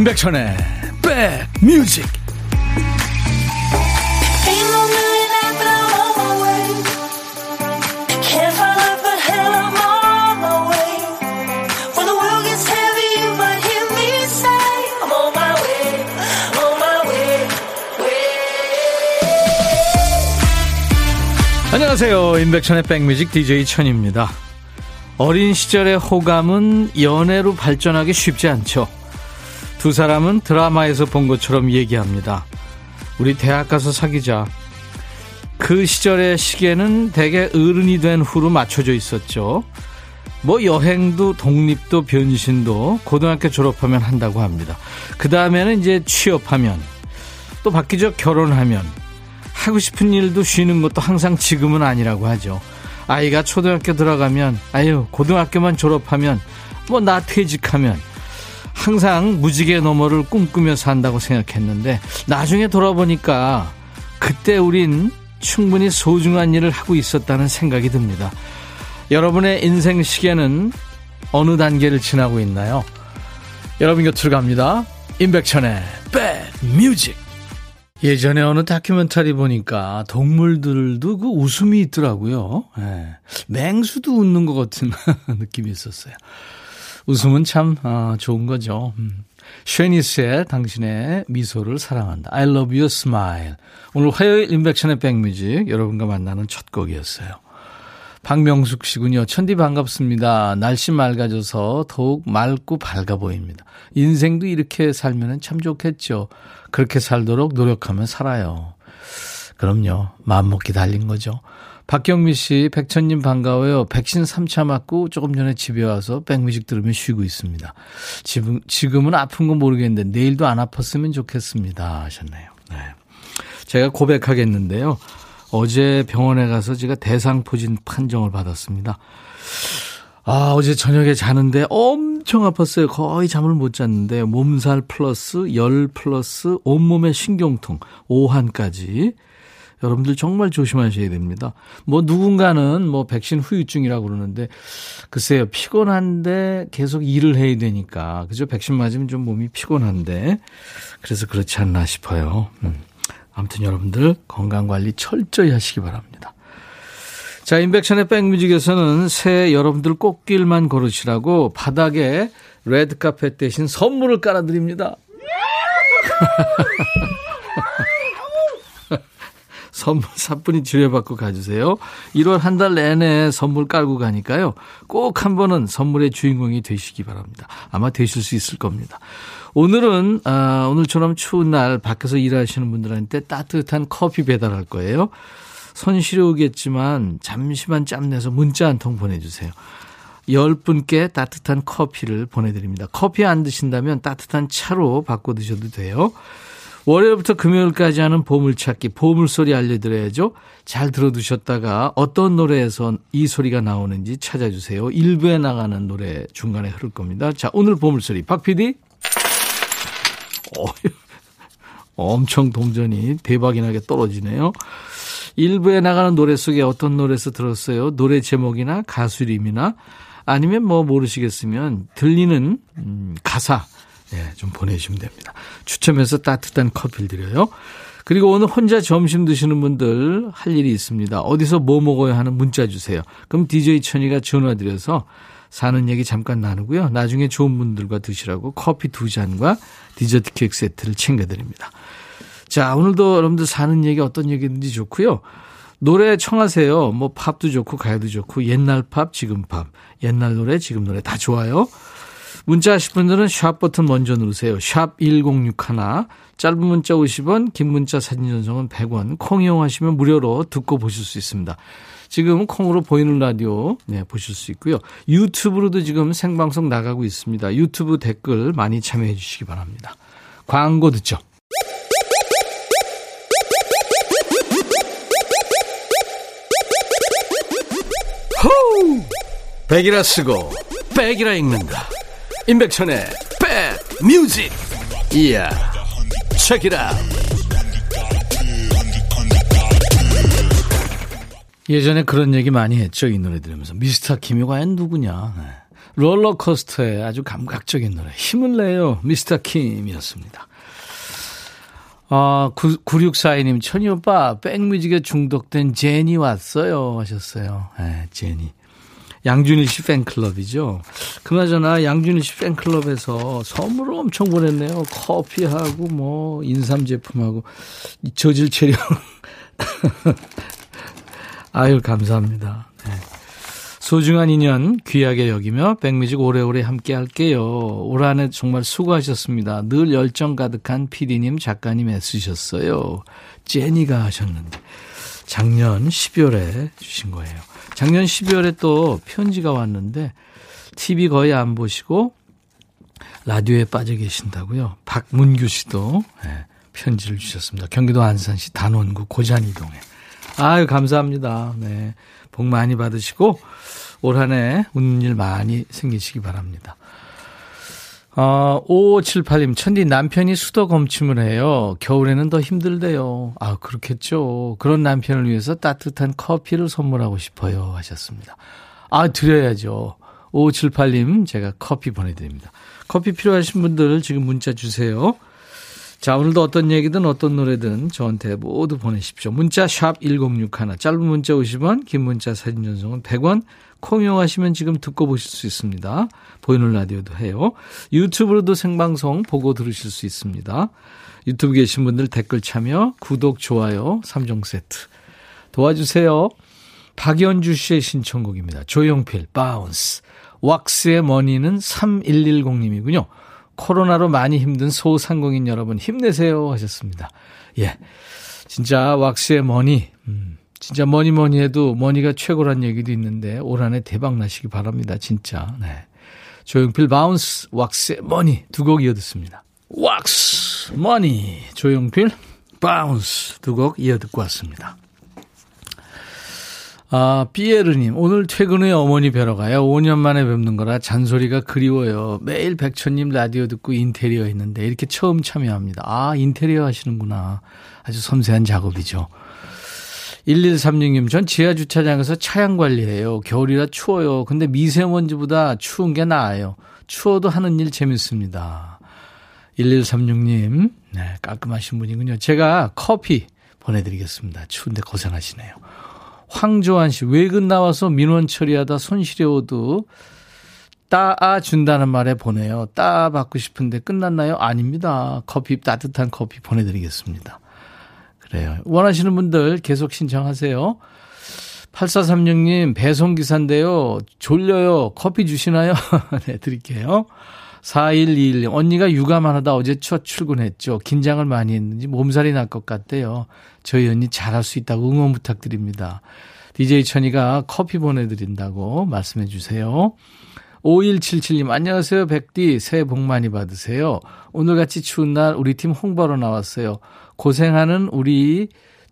임백천의 백뮤직. 안녕하세요. 임백천의 백뮤직 DJ 천입니다. 어린 시절의 호감은 연애로 발전하기 쉽지 않죠 두 사람은 드라마에서 본 것처럼 얘기합니다. 우리 대학 가서 사귀자. 그 시절의 시계는 대개 어른이 된 후로 맞춰져 있었죠. 뭐 여행도 독립도 변신도 고등학교 졸업하면 한다고 합니다. 그 다음에는 이제 취업하면 또 바뀌죠. 결혼하면 하고 싶은 일도 쉬는 것도 항상 지금은 아니라고 하죠. 아이가 초등학교 들어가면 아유 고등학교만 졸업하면 뭐 나 퇴직하면 항상 무지개 너머를 꿈꾸며 산다고 생각했는데 나중에 돌아보니까 그때 우린 충분히 소중한 일을 하고 있었다는 생각이 듭니다. 여러분의 인생 시계는 어느 단계를 지나고 있나요? 여러분 곁으로 갑니다. 임백천의 백뮤직 예전에 어느 다큐멘터리 보니까 동물들도 그 웃음이 있더라고요. 네. 맹수도 웃는 것 같은 느낌이 있었어요. 웃음은 참 어, 좋은 거죠. 음. 쉐니스의 당신의 미소를 사랑한다. I love your smile. 오늘 화요일 인백션의 백뮤직 여러분과 만나는 첫 곡이었어요. 박명숙 씨군요. 천디 반갑습니다. 날씨 맑아져서 더욱 맑고 밝아 보입니다. 인생도 이렇게 살면 참 좋겠죠. 그렇게 살도록 노력하면 살아요. 그럼요. 마음먹기 달린 거죠. 박경미 씨, 백천님 반가워요. 백신 3차 맞고 조금 전에 집에 와서 백뮤직 들으며 쉬고 있습니다. 지금, 지금은 아픈 건 모르겠는데 내일도 안 아팠으면 좋겠습니다. 하셨네요. 네. 제가 고백하겠는데요. 어제 병원에 가서 제가 대상포진 판정을 받았습니다. 아, 어제 저녁에 자는데 엄청 아팠어요. 거의 잠을 못 잤는데 몸살 플러스 열 플러스 온몸의 신경통, 오한까지 여러분들 정말 조심하셔야 됩니다. 뭐 누군가는 뭐 백신 후유증이라고 그러는데 글쎄요 피곤한데 계속 일을 해야 되니까 그죠 백신 맞으면 좀 몸이 피곤한데 그래서 그렇지 않나 싶어요. 음. 아무튼 여러분들 건강 관리 철저히 하시기 바랍니다. 자, 인백션의 백뮤직에서는 새해 여러분들 꽃길만 걸으시라고 바닥에 레드카펫 대신 선물을 깔아드립니다. 선물 사뿐히 지뢰받고 가주세요. 1월 한 달 내내 선물 깔고 가니까요. 꼭 한 번은 선물의 주인공이 되시기 바랍니다. 아마 되실 수 있을 겁니다. 오늘은 아, 오늘처럼 추운 날 밖에서 일하시는 분들한테 따뜻한 커피 배달할 거예요. 손 시려우겠지만 잠시만 짬내서 문자 한 통 보내주세요. 10분께 따뜻한 커피를 보내드립니다. 커피 안 드신다면 따뜻한 차로 바꿔 드셔도 돼요. 월요일부터 금요일까지 하는 보물찾기, 보물소리 알려드려야죠. 잘 들어두셨다가 어떤 노래에서 이 소리가 나오는지 찾아주세요. 1부에 나가는 노래 중간에 흐를 겁니다. 자, 오늘 보물소리. 박 PD? 엄청 동전이 대박이 나게 떨어지네요. 1부에 나가는 노래 속에 어떤 노래에서 들었어요? 노래 제목이나 가수 이름이나 아니면 뭐 모르시겠으면 들리는 음, 가사 네, 좀 보내주시면 됩니다. 추첨해서 따뜻한 커피를 드려요. 그리고 오늘 혼자 점심 드시는 분들 할 일이 있습니다. 어디서 뭐 먹어야 하는 문자 주세요. 그럼 DJ 천이가 전화 드려서 사는 얘기 잠깐 나누고요. 나중에 좋은 분들과 드시라고 커피 두 잔과 디저트 케이크 세트를 챙겨드립니다. 자, 오늘도 여러분들 사는 얘기 어떤 얘기든지 좋고요. 노래 청하세요. 뭐 팝도 좋고 가요도 좋고 옛날 팝, 지금 팝, 옛날 노래, 지금 노래 다 좋아요. 문자 하실 분들은 샵 버튼 먼저 누르세요. 샵 1061. 짧은 문자 50원, 긴 문자 사진 전송은 100원. 콩 이용하시면 무료로 듣고 보실 수 있습니다. 지금 콩으로 보이는 라디오 네, 보실 수 있고요. 유튜브로도 지금 생방송 나가고 있습니다. 유튜브 댓글 많이 참여해 주시기 바랍니다. 광고 듣죠. 백이라 쓰고 백이라 읽는다. 임백천의 백뮤직 이야 책이라 예전에 그런 얘기 많이 했죠 이 노래 들으면서 미스터 김이 과연 누구냐 네. 롤러코스터의 아주 감각적인 노래. 힘을 내요. 미스터 킴이었습니다. 아, 9642님, 천희 오빠, 백뮤직에 중독된 제니 왔어요. 하셨어요. 네, 제니. 양준일 씨 팬클럽이죠. 그나저나 양준일 씨 팬클럽에서 선물을 엄청 보냈네요. 커피하고 뭐 인삼 제품하고 저질 체력. 아유 감사합니다. 네. 소중한 인연 귀하게 여기며 백뮤직 오래오래 함께 할게요. 올 한 해 정말 수고하셨습니다. 늘 열정 가득한 PD님 작가님 애쓰셨어요. 제니가 하셨는데 작년 12월에 주신 거예요. 작년 12월에 또 편지가 왔는데 TV 거의 안 보시고 라디오에 빠져 계신다고요. 박문규 씨도 네, 편지를 주셨습니다. 경기도 안산시 단원구 고잔이동에. 아유 감사합니다. 네. 복 많이 받으시고 올 한해 웃는 일 많이 생기시기 바랍니다. 어, 5578님, 천디 남편이 수도 검침을 해요. 겨울에는 더 힘들대요. 아, 그렇겠죠. 그런 남편을 위해서 따뜻한 커피를 선물하고 싶어요. 하셨습니다. 아, 드려야죠. 5578님, 제가 커피 보내드립니다. 커피 필요하신 분들 지금 문자 주세요. 자, 오늘도 어떤 얘기든 어떤 노래든 저한테 모두 보내십시오. 문자 샵 1061, 짧은 문자 50원, 긴 문자 사진 전송은 100원, 콩 이용하시면 지금 듣고 보실 수 있습니다. 보이는 라디오도 해요. 유튜브로도 생방송 보고 들으실 수 있습니다. 유튜브 계신 분들 댓글 참여, 구독, 좋아요, 3종 세트. 도와주세요. 박연주 씨의 신청곡입니다. 조용필, Bounce. 왁스의 Money는 3110님이군요. 코로나로 많이 힘든 소상공인 여러분 힘내세요 하셨습니다. 예. 진짜 왁스의 Money. 음. 진짜 뭐니 뭐니 해도 money가 최고란 얘기도 있는데 올 한해 대박 나시기 바랍니다. 진짜. 네. 조용필 Bounce 왁스의 Money 두 곡 이어 듣습니다. 왁스 Money 조용필 Bounce 두 곡 이어 듣고 왔습니다. 아, 삐에르님, 오늘 퇴근 후에 어머니 뵈러 가요. 5년 만에 뵙는 거라 잔소리가 그리워요. 매일 백천님 라디오 듣고 인테리어 했는데 이렇게 처음 참여합니다. 아, 인테리어 하시는구나. 아주 섬세한 작업이죠. 1136님, 전 지하 주차장에서 차량 관리해요. 겨울이라 추워요. 근데 미세먼지보다 추운 게 나아요. 추워도 하는 일 재밌습니다. 1136님, 네, 깔끔하신 분이군요. 제가 커피 보내드리겠습니다. 추운데 고생하시네요. 황조한 씨, 외근 나와서 민원 처리하다 손 시려워도 따아 준다는 말에 보내요. 따 받고 싶은데 끝났나요? 아닙니다. 커피, 따뜻한 커피 보내드리겠습니다. 그래요. 원하시는 분들 계속 신청하세요. 8436님, 배송기사인데요. 졸려요. 커피 주시나요? 네, 드릴게요. 4121님, 언니가 육아만 하다 어제 첫 출근했죠. 긴장을 많이 했는지 몸살이 날 것 같대요. 저희 언니 잘할 수 있다고 응원 부탁드립니다. DJ 천이가 커피 보내드린다고 말씀해 주세요. 5177님, 안녕하세요, 백디. 새해 복 많이 받으세요. 오늘같이 추운 날 우리 팀 홍보하러 나왔어요. 고생하는 우리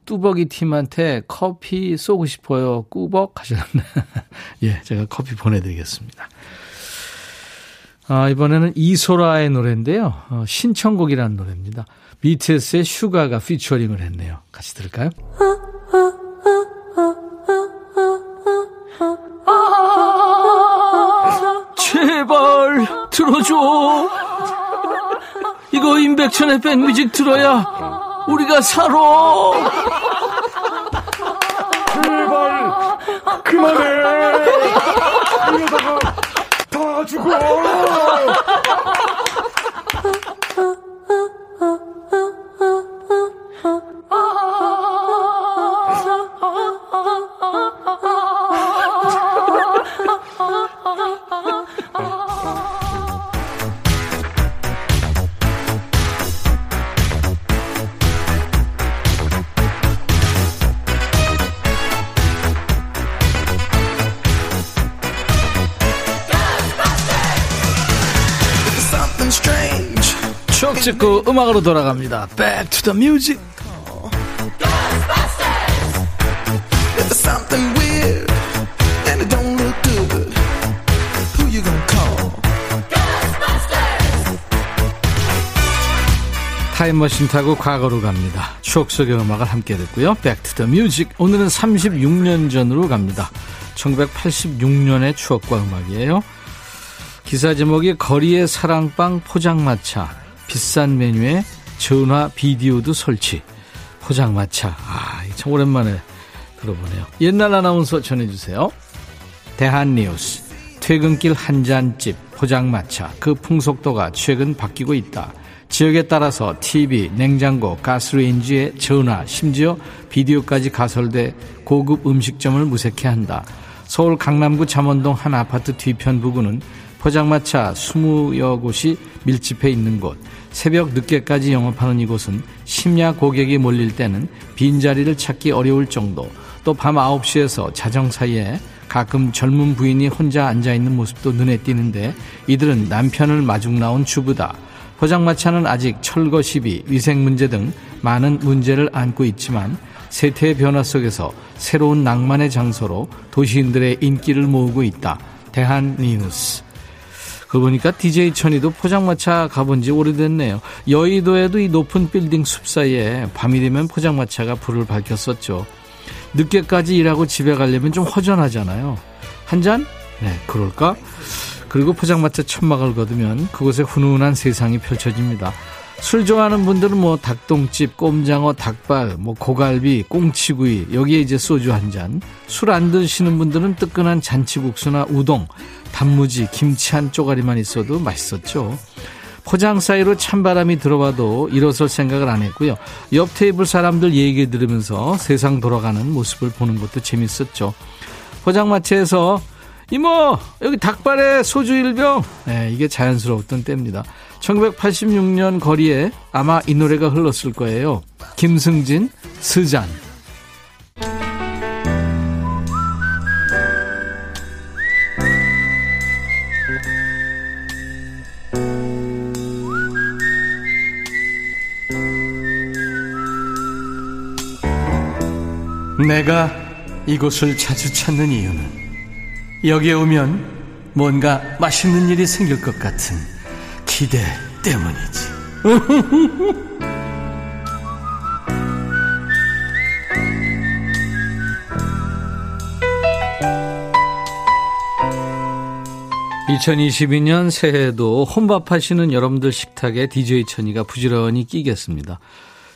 뚜벅이 팀한테 커피 쏘고 싶어요. 꾸벅 하셨네. 예, 제가 커피 보내드리겠습니다. 아, 이번에는 이소라의 노래인데요. 어, 신청곡이라는 노래입니다. BTS의 슈가가 피처링을 했네요. 같이 들을까요? 제발 들어줘. 이거 임백천의 백뮤직 들어야 우리가 살아. 제발 그만해. 이러다가 다 찍고 음악으로 돌아갑니다. Back to the music. 타임머신 타고 과거로 갑니다. 추억 속의 음악을 함께 듣고요. Back to the music. 오늘은 36년 전으로 갑니다. 1986년의 추억과 음악이에요. 기사 제목이 거리의 사랑빵 포장마차 비싼 메뉴에 전화 비디오도 설치. 포장마차. 아 참 오랜만에 들어보네요. 옛날 아나운서 전해주세요. 대한뉴스. 퇴근길 한 잔집 포장마차. 그 풍속도가 최근 바뀌고 있다. 지역에 따라서 TV, 냉장고, 가스레인지에 전화, 심지어 비디오까지 가설돼 고급 음식점을 무색해 한다. 서울 강남구 잠원동 한 아파트 뒤편 부근은 포장마차 20여 곳이 밀집해 있는 곳, 새벽 늦게까지 영업하는 이곳은 심야 고객이 몰릴 때는 빈자리를 찾기 어려울 정도, 또 밤 9시에서 자정 사이에 가끔 젊은 부인이 혼자 앉아있는 모습도 눈에 띄는데 이들은 남편을 마중 나온 주부다. 포장마차는 아직 철거 시비, 위생 문제 등 많은 문제를 안고 있지만 세태의 변화 속에서 새로운 낭만의 장소로 도시인들의 인기를 모으고 있다. 대한니우스. 그 보니까 DJ 천이도 포장마차 가본 지 오래됐네요. 여의도에도 이 높은 빌딩 숲 사이에 밤이 되면 포장마차가 불을 밝혔었죠. 늦게까지 일하고 집에 가려면 좀 허전하잖아요. 한 잔? 네, 그럴까? 그리고 포장마차 천막을 거두면 그곳에 훈훈한 세상이 펼쳐집니다. 술 좋아하는 분들은 뭐 닭똥집, 꼼장어, 닭발, 뭐 고갈비, 꽁치구이 여기에 이제 소주 한 잔. 술 안 드시는 분들은 뜨끈한 잔치국수나 우동, 단무지, 김치 한 쪼가리만 있어도 맛있었죠. 포장 사이로 찬바람이 들어와도 일어설 생각을 안 했고요. 옆 테이블 사람들 얘기 들으면서 세상 돌아가는 모습을 보는 것도 재밌었죠. 포장마차에서 이모 여기 닭발에 소주 일병 네, 이게 자연스러웠던 때입니다 1986년 거리에 아마 이 노래가 흘렀을 거예요. 김승진 스잔. 내가 이곳을 자주 찾는 이유는 여기에 오면 뭔가 맛있는 일이 생길 것 같은 기대 때문이지. (2022년) 새해에도 혼밥하시는 여러분들 식탁에 DJ 천이가 부지런히 끼겠습니다.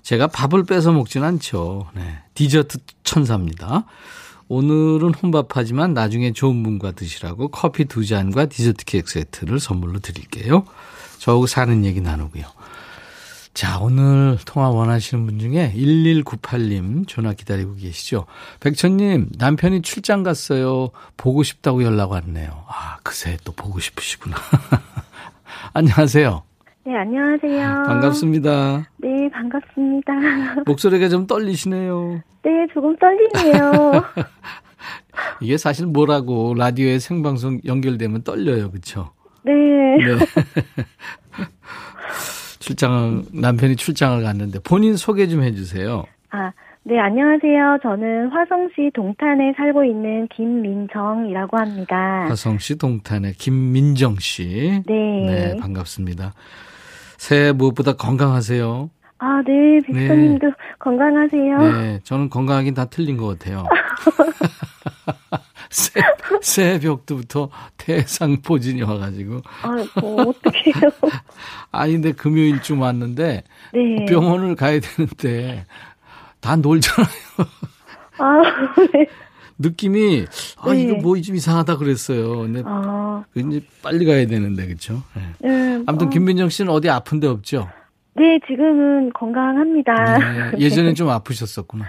제가 밥을 뺏어 먹진 않죠. 네. 디저트 천사입니다. 오늘은 혼밥하지만 나중에 좋은 분과 드시라고 커피 두 잔과 디저트 케이크 세트를 선물로 드릴게요. 저하고 사는 얘기 나누고요. 자, 오늘 통화 원하시는 분 중에 1198님 전화 기다리고 계시죠. 백천님, 남편이 출장 갔어요. 보고 싶다고 연락 왔네요. 아, 그새 또 보고 싶으시구나. 안녕하세요. 네, 안녕하세요. 반갑습니다. 네, 반갑습니다. 목소리가 좀 떨리시네요. 네, 조금 떨리네요. 이게 사실 뭐라고 라디오에 생방송 연결되면 떨려요, 그렇죠? 네. 네. 출장 남편이 출장을 갔는데 본인 소개 좀 해주세요. 아, 네, 안녕하세요. 저는 화성시 동탄에 살고 있는 김민정이라고 합니다. 화성시 동탄에 김민정 씨. 네. 네, 반갑습니다. 새해 무엇보다 건강하세요. 아, 네, 백선님도 네. 건강하세요. 네, 저는 건강하긴 다 틀린 것 같아요. 새, 새벽부터 태상포진이 와가지고. 아, 뭐, 어떡해요. 아니, 근데 금요일쯤 왔는데. 네. 병원을 가야 되는데, 다 놀잖아요. 아, 네. 느낌이, 아, 네. 이거 뭐 좀 이상하다 그랬어요. 근데, 아. 이제 빨리 가야 되는데, 그쵸? 네. 네. 아무튼, 어. 김민정 씨는 어디 아픈 데 없죠? 네, 지금은 건강합니다. 네, 예전엔 좀 아프셨었구나.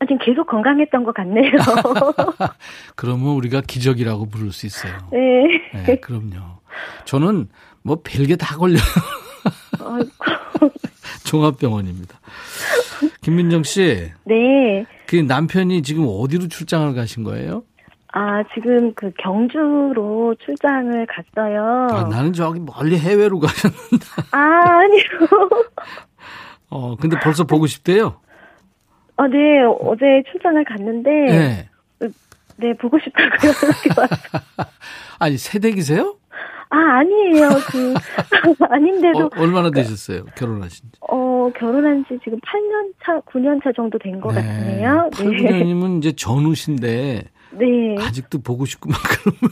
아, 지금 계속 건강했던 것 같네요. 그러면 우리가 기적이라고 부를 수 있어요. 네. 네, 그럼요. 저는 뭐 별게 다 걸려요. 종합병원입니다. 김민정 씨. 네. 그 남편이 지금 어디로 출장을 가신 거예요? 아, 지금 그 경주로 출장을 갔어요. 아, 나는 저기 멀리 해외로 가셨는데. 아, 아니요. 어, 근데 벌써 보고 싶대요? 아, 네. 어제 출장을 갔는데. 네. 네, 보고 싶다고 연락이 왔어. 아니, 새댁이세요? 아, 아니에요. 그, 아닌데도. 어, 얼마나 되셨어요? 결혼하신 지? 어, 결혼한 지 지금 8년 차, 9년 차 정도 된것 네. 같네요. 8, 9년이면 이제 전우신데. 네. 아직도 보고 싶구만 그러면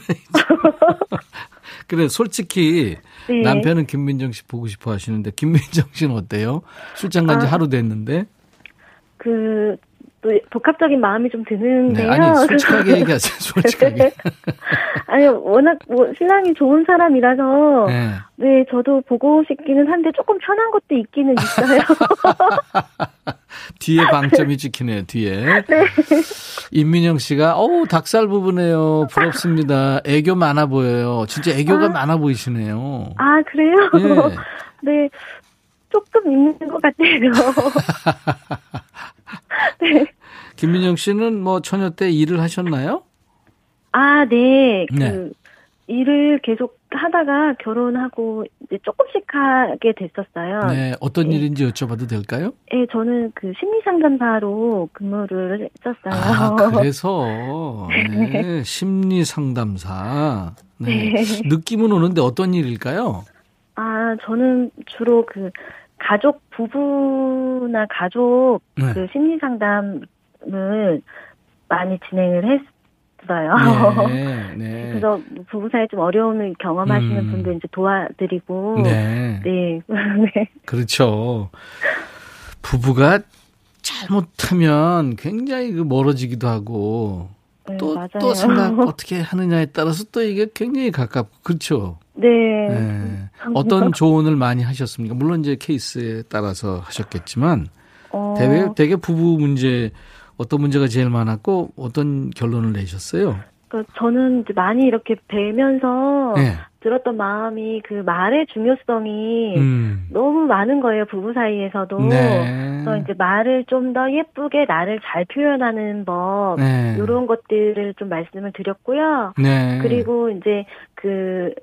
그래, 솔직히 네. 남편은 김민정 씨 보고 싶어 하시는데, 김민정 씨는 어때요? 출장 간지 아, 하루 됐는데? 그, 또 복합적인 마음이 좀 드는데요. 네, 아니 솔직하게 얘기하세요. 솔직하게. 아니 워낙 뭐 신랑이 좋은 사람이라서 네. 네 저도 보고 싶기는 한데 조금 편한 것도 있기는 있어요. 뒤에 방점이 찍히네요. 뒤에. 네. 임민영 씨가 어우 닭살 부부네요. 부럽습니다. 애교 많아 보여요. 진짜 애교가 아, 많아 보이시네요. 아 그래요? 네. 네. 조금 있는 것 같아요. 네. 김민영 씨는 뭐 처녀 때 일을 하셨나요? 아, 네. 그 네. 일을 계속 하다가 결혼하고 이제 조금씩 하게 됐었어요. 네, 어떤 네. 일인지 여쭤봐도 될까요? 네, 저는 그 심리 상담사로 근무를 했었어요. 아, 그래서 네, 심리 상담사. 네. 네. 느낌은 오는데 어떤 일일까요? 아, 저는 주로 그 가족 부부나 가족 네. 그 심리 상담을 많이 진행을 했어요. 네, 네. 그래서 부부 사이에 좀 어려움을 경험하시는 음. 분들 이제 도와드리고 네. 네. 네. 그렇죠. 부부가 잘못하면 굉장히 그 멀어지기도 하고 네, 또, 맞아요. 또 생각 어떻게 하느냐에 따라서 또 이게 굉장히 가깝고, 그렇죠? 네. 네. 어떤 조언을 많이 하셨습니까? 물론 이제 케이스에 따라서 하셨겠지만, 어... 대개, 대개 부부 문제, 어떤 문제가 제일 많았고, 어떤 결론을 내셨어요? 그 저는 이제 많이 이렇게 뵈면서 네. 들었던 마음이 그 말의 중요성이 음. 너무 많은 거예요 부부 사이에서도. 네. 그래서 이제 말을 좀 더 예쁘게 나를 잘 표현하는 법 네. 이런 것들을 좀 말씀을 드렸고요. 네. 그리고 이제 그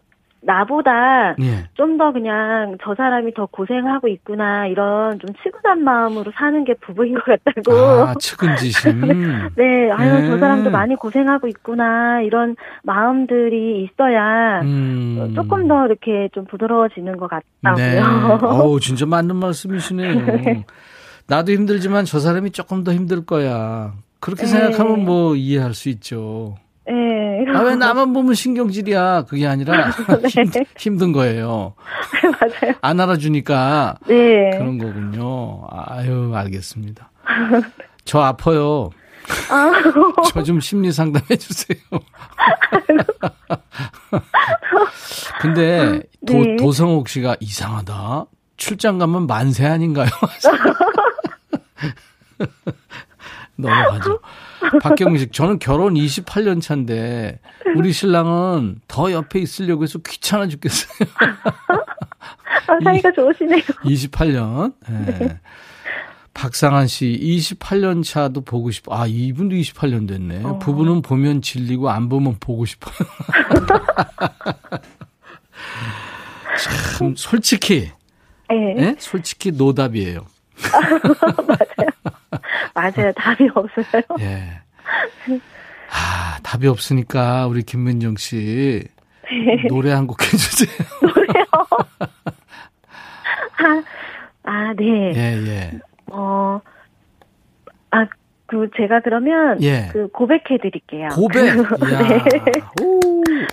나보다 예. 좀더 그냥 저 사람이 더 고생하고 있구나 이런 좀 측은한 마음으로 사는 게 부부인 것 같다고. 아, 측은지심. 네, 아유 예. 저 사람도 많이 고생하고 있구나 이런 마음들이 있어야 음. 조금 더 이렇게 좀 부드러워지는 것 같다고요. 네. 어우 진짜 맞는 말씀이시네요. 네. 나도 힘들지만 저 사람이 조금 더 힘들 거야. 그렇게 네. 생각하면 뭐 이해할 수 있죠. 네. 아, 왜 나만 보면 신경질이야. 그게 아니라 네. 힘, 든 거예요. 맞아요. 안 알아주니까 네. 그런 거군요. 아유, 알겠습니다. 저 아파요. 아. 저좀 심리 상담해 주세요. 근데 도, 네. 도성옥 씨가 이상하다. 출장 가면 만세 아닌가요? 넘어가죠. 박경식, 저는 결혼 28년 차인데 우리 신랑은 더 옆에 있으려고 해서 귀찮아 죽겠어요. 아, 사이가 좋으시네요. 28년. 네. 네. 박상한 씨, 28년 차도 보고 싶어. 아, 이분도 28년 됐네. 어. 부부는 보면 질리고 안 보면 보고 싶어요. 참, 솔직히. 네. 네? 솔직히 노답이에요. 맞아요. 맞아요. 답이 없어요. 예. 아, 답이 없으니까 우리 김민정 씨 네. 노래 한 곡 해주세요. 노래요? 아, 아, 네. 예, 예. 어, 아, 그 제가 그러면 예. 그 고백해 드릴게요. 고백. 네. 오,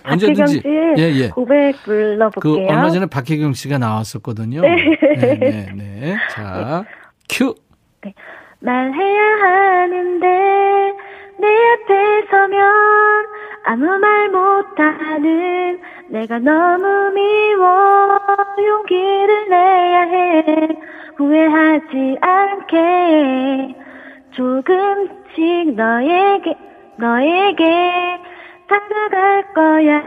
언제든지. 예, 예. 고백 불러 볼게요. 그 얼마 전에 박혜경 씨가 나왔었거든요. 네, 네, 네. 네. 자, 큐. 네. 말해야 하는데 내 앞에 서면 아무 말 못하는 내가 너무 미워. 용기를 내야 해. 후회하지 않게. 조금씩 너에게 너에게 다가갈 거야.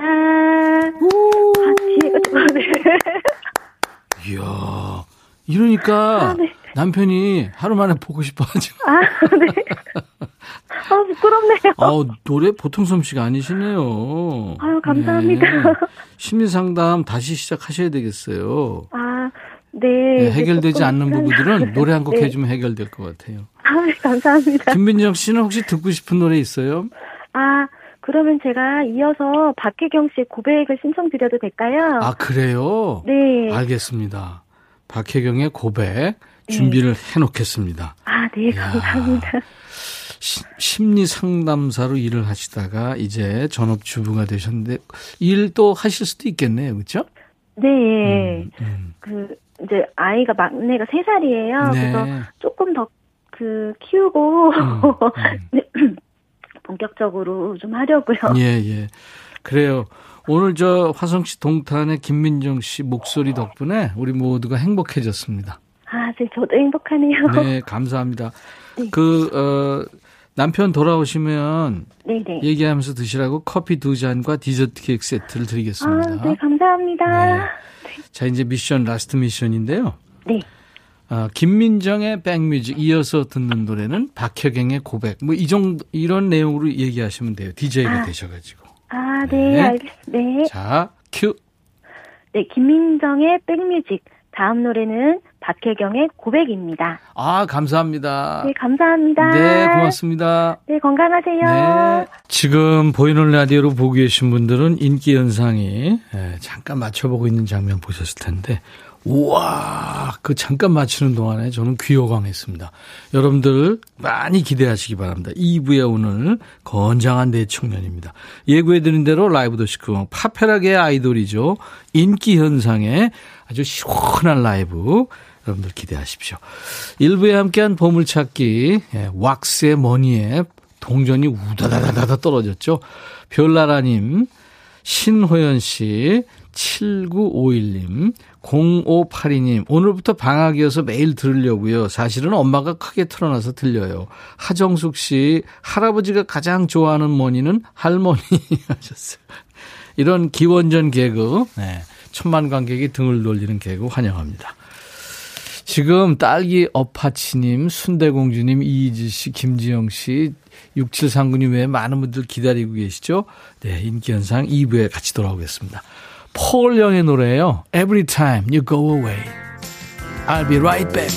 같이. 이야 이러니까 아, 네. 남편이 하루 만에 보고 싶어 하죠. 아, 네. 아, 부끄럽네요. 아, 노래 보통 솜씨가 아니시네요. 아유, 감사합니다. 네. 심리 상담 다시 시작하셔야 되겠어요. 아, 네. 네 해결되지 않는 부분들은 노래 한곡 네. 해주면 해결될 것 같아요. 아, 네, 감사합니다. 김민정 씨는 혹시 듣고 싶은 노래 있어요? 아, 그러면 제가 이어서 박혜경 씨의 고백을 신청드려도 될까요? 아, 그래요? 네. 알겠습니다. 박혜경의 고백. 준비를 네. 해놓겠습니다. 아, 네, 감사합니다. 시, 심리 상담사로 일을 하시다가 이제 전업주부가 되셨는데 일도 하실 수도 있겠네요, 그렇죠? 네, 음, 음. 그 이제 아이가 막내가 3 살이에요. 네. 그래서 조금 더 그 키우고 음, 음. 본격적으로 좀 하려고요. 예, 예. 그래요. 오늘 저 화성 씨 동탄의 김민정 씨 목소리 덕분에 우리 모두가 행복해졌습니다. 아, 네, 저도 행복하네요. 네, 감사합니다. 네. 그, 어, 남편 돌아오시면 네네. 얘기하면서 드시라고 커피 두 잔과 디저트 케이크 세트를 드리겠습니다. 아, 네, 감사합니다. 네. 자, 이제 미션 last 미션인데요. 네. 아, 김민정의 백뮤직 이어서 듣는 노래는 박혜경의 고백. 뭐 이 정도 이런 내용으로 얘기하시면 돼요. DJ가 아. 되셔 가지고. 아, 네, 네. 알겠습니다. 네. 자, 큐. 네, 김민정의 백뮤직. 다음 노래는 박혜경의 고백입니다. 아, 감사합니다. 네, 감사합니다. 네, 고맙습니다. 네, 건강하세요. 네. 지금 보이는 라디오로 보고 계신 분들은 인기 현상이 예, 잠깐 맞춰보고 있는 장면 보셨을 텐데 우와, 그 잠깐 맞추는 동안에 저는 귀호강했습니다. 여러분들 많이 기대하시기 바랍니다. 2부에 오늘 건장한 대청년입니다. 예고해드린 대로 라이브 도시크 파페라계 아이돌이죠. 인기 현상에 아주 시원한 라이브 여러분들 기대하십시오. 1부에 함께한 보물찾기 예, 왁스의 머니에 동전이 우다다다다 떨어졌죠. 별나라님, 신호연 씨, 7951님, 0582님, 오늘부터 방학이어서 매일 들으려고요. 사실은 엄마가 크게 틀어놔서 들려요. 하정숙 씨, 할아버지가 가장 좋아하는 머니는 할머니 하셨어요. 이런 기원전 개그, 네. 천만 관객이 등을 돌리는 개그 환영합니다. 지금 딸기 어파치님, 순대공주님, 이희지 씨, 김지영 씨, 6739님 외에 많은 분들 기다리고 계시죠? 네, 인기현상 2부에 같이 돌아오겠습니다. 폴 영의 노래예요. Every time you go away. I'll be right back.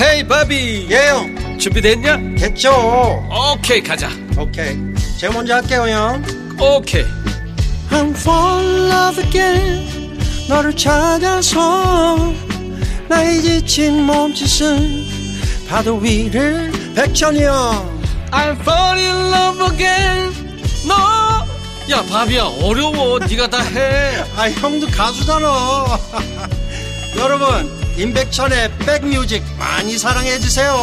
헤이 바비 예영 준비됐냐? 됐죠 오케이 가자 오케이 제가 먼저 할게요 형 오케이 I'm fall in love again 너를 찾아서 나의 지친 몸짓은 파도 위를 백천이 형 I'm fall in love again. 너. 야, 바비야, 어려워. 네가 다 해. 아, 형도 가수잖아. 여러분, 임백천의 백뮤직 많이 사랑해 주세요.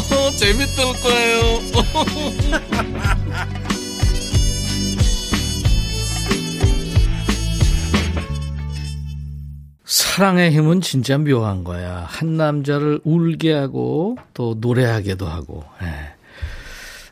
재밌을 거예요. 사랑의 힘은 진짜 묘한 거야. 한 남자를 울게 하고 또 노래하게도 하고. 예.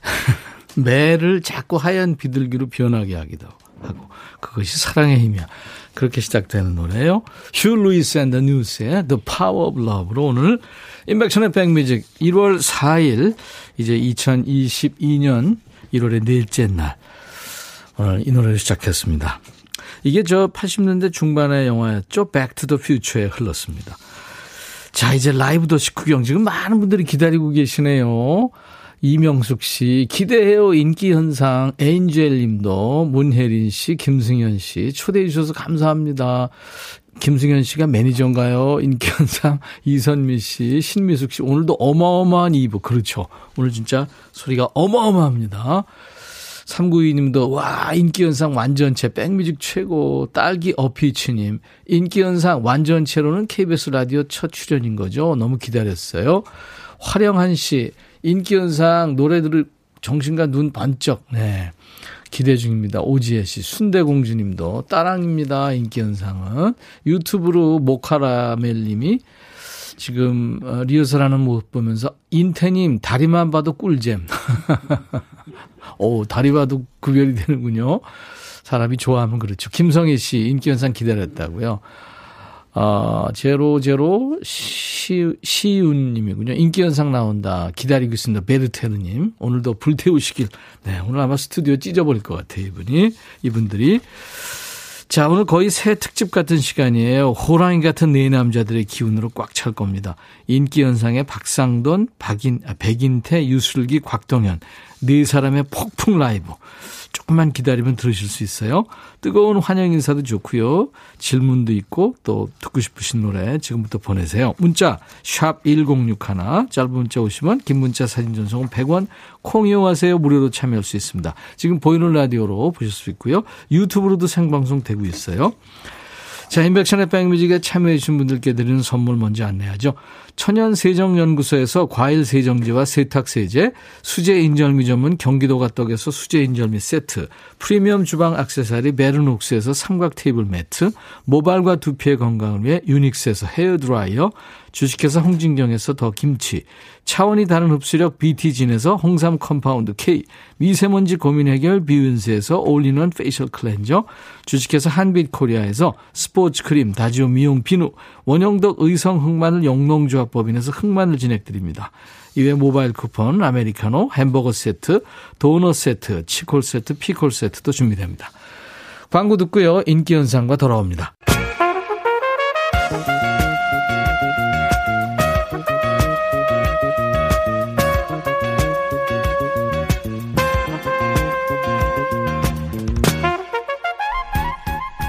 매를 작고 하얀 비둘기로 변하게 하기도 하고 그것이 사랑의 힘이야. 그렇게 시작되는 노래예요. Huey Lewis and the News의 The Power of Love로 오늘 임백천의 백뮤직 1월 4일 이제 2022년 1월의 넷째 날 오늘 이 노래를 시작했습니다. 이게 저 80년대 중반의 영화였죠. The Future에 흘렀습니다. 자, 이제 라이브 도시 구경 지금 많은 분들이 기다리고 계시네요. 이명숙 씨, 기대해요. 인기 현상. 에인젤 님도, 문혜린 씨, 김승현 씨, 초대해 주셔서 감사합니다. 김승현 씨가 매니저인가요? 인기 현상. 이선미 씨, 신미숙 씨, 오늘도 어마어마한 이브. 그렇죠. 오늘 진짜 소리가 어마어마합니다. 392님도, 와, 인기현상 완전체, 백뮤직 최고, 딸기 어피치님, 인기현상 완전체로는 KBS 라디오 첫 출연인 거죠. 너무 기다렸어요. 화령한 씨, 인기 현상 노래들을 정신과 눈 번쩍 네. 기대 중입니다. 오지혜 씨, 순대공주 님도 따랑입니다. 인기 현상은 유튜브로 모카라멜 님이 지금 어, 리허설하는 모습 보면서 인태님 다리만 봐도 꿀잼. 오 다리 봐도 구별이 되는군요. 사람이 좋아하면 그렇죠. 김성희 씨 인기 현상 기다렸다고요. 어, 제로 제로 시, 시윤님이군요. 인기현상 나온다. 기다리고 있습니다. 베르테르님. 오늘도 불태우시길. 네, 오늘 아마 스튜디오 찢어버릴 것 같아요, 이분이. 이분들이. 자, 오늘 거의 새 특집 같은 시간이에요. 호랑이 같은 네 남자들의 기운으로 꽉 찰 겁니다. 인기현상의 박상돈, 박인, 아, 백인태, 유슬기, 곽동현. 네 사람의 폭풍 라이브. 조금만 기다리면 들으실 수 있어요. 뜨거운 환영 인사도 좋고요. 질문도 있고 또 듣고 싶으신 노래 지금부터 보내세요. 문자 샵 1061, 짧은 문자 오시면 긴 문자 사진 전송은 100원, 콩 이용하세요. 무료로 참여할 수 있습니다. 지금 보이는 라디오로 보실 수 있고요. 유튜브로도 생방송 되고 있어요. 자, 임백천의 백뮤직에 참여해주신 분들께 드리는 선물 먼저 안내하죠. 천연세정연구소에서 과일세정제와 세탁세제, 수제인절미 전문 경기도가 떡에서 수제인절미 세트, 프리미엄 주방 악세사리 베르녹스에서 삼각 테이블 매트, 모발과 두피의 건강을 위해 유닉스에서 헤어드라이어, 주식회사 홍진경에서 더 김치, 차원이 다른 흡수력 BT진에서 홍삼 compound K, 미세먼지 고민 해결 비윤세에서 all-in-one facial cleanser, 주식회사 한빛코리아에서 스포츠 크림 다지오 미용 비누, 원형덕 의성 흑마늘 영농조합법인에서 흑마늘 진액 드립니다. 이외 모바일 쿠폰, 아메리카노, 햄버거 세트, 도넛 세트, 치콜 세트, 피콜 세트도 준비됩니다. 광고 듣고요. 인기 현상과 돌아옵니다.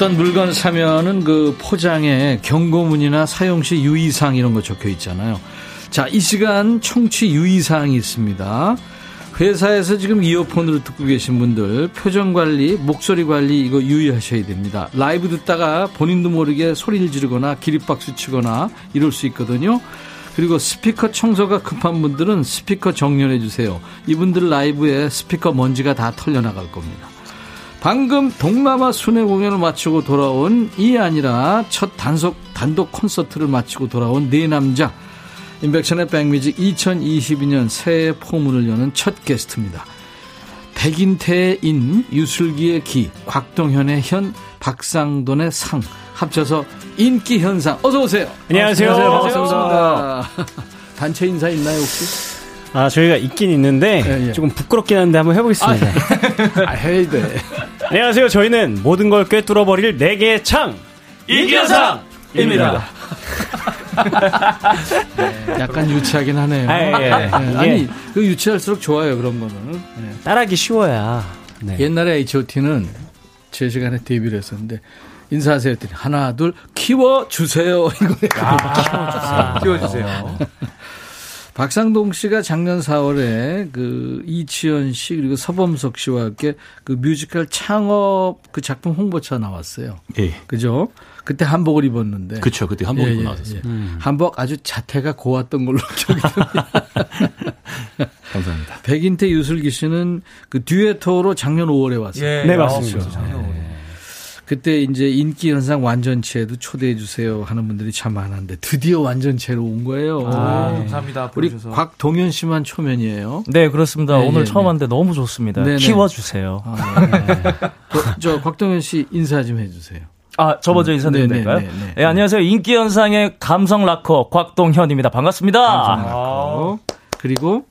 어떤 물건 사면은 그 포장에 경고문이나 사용 시 유의사항 이런 거 적혀 있잖아요. 자, 이 시간 청취 유의사항이 있습니다. 회사에서 지금 이어폰으로 듣고 계신 분들 표정 관리, 목소리 관리 이거 유의하셔야 됩니다. 라이브 듣다가 본인도 모르게 소리를 지르거나 기립박수 치거나 이럴 수 있거든요. 그리고 스피커 청소가 급한 분들은 스피커 정렬해 주세요. 이분들 라이브에 스피커 먼지가 다 털려나갈 겁니다. 방금 동남아 순회 공연을 마치고 돌아온 이 아니라 첫 단속 단독 콘서트를 마치고 돌아온 네 남자 인백션의 백뮤직 2022년 새해 포문을 여는 첫 게스트입니다. 백인태인 유슬기의 기 곽동현의 현 박상돈의 상 합쳐서 인기 현상 어서 오세요. 안녕하세요. 안녕하세요. 반갑습니다. 단체 인사 있나요 혹시? 아, 저희가 있긴 있는데 예, 예. 조금 부끄럽긴 한데 한번 해보겠습니다. 아, 아 해야 돼. 안녕하세요. 저희는 모든 걸 꿰뚫어 버릴 네 개의 창 이기현상입니다. 네, 약간 유치하긴 하네요. 아, 예. 네, 아니 그 유치할수록 좋아요 그런 거는. 네. 따라하기 쉬워야. 네. 옛날에 H.O.T는 제 시간에 데뷔를 했었는데 인사하세요 했더니 하나 둘 키워 주세요 이거 아, 키워 주세요. 키워 주세요. 박상동 씨가 작년 4월에 그 이치현 씨 그리고 서범석 씨와 함께 그 뮤지컬 창업 그 작품 홍보차 나왔어요. 예. 그죠? 그때 한복을 입었는데. 그렇죠. 그때 한복 예, 입고 예, 나왔어요. 예. 음. 한복 아주 자태가 고왔던 걸로 기억이 듭니다. 감사합니다. 백인태 유슬기 씨는 그 듀에토로 작년 5월에 왔어요. 예, 네, 맞습니다. 그렇죠. 작년 5월에. 그때 이제 인기 현상 완전체에도 초대해 주세요 하는 분들이 참 많았는데 드디어 완전체로 온 거예요. 아, 감사합니다. 우리 곽동현 씨만 초면이에요. 네, 그렇습니다. 네, 오늘 네, 처음 네. 왔는데 너무 좋습니다. 네네. 키워 주세요. 아, 네. 그, 저 곽동현 씨 인사 좀 해주세요. 아, 저 먼저 인사드리면 될까요? 네, 네, 안녕하세요. 인기 현상의 감성 락커 곽동현입니다. 반갑습니다. 감성 락커. 그리고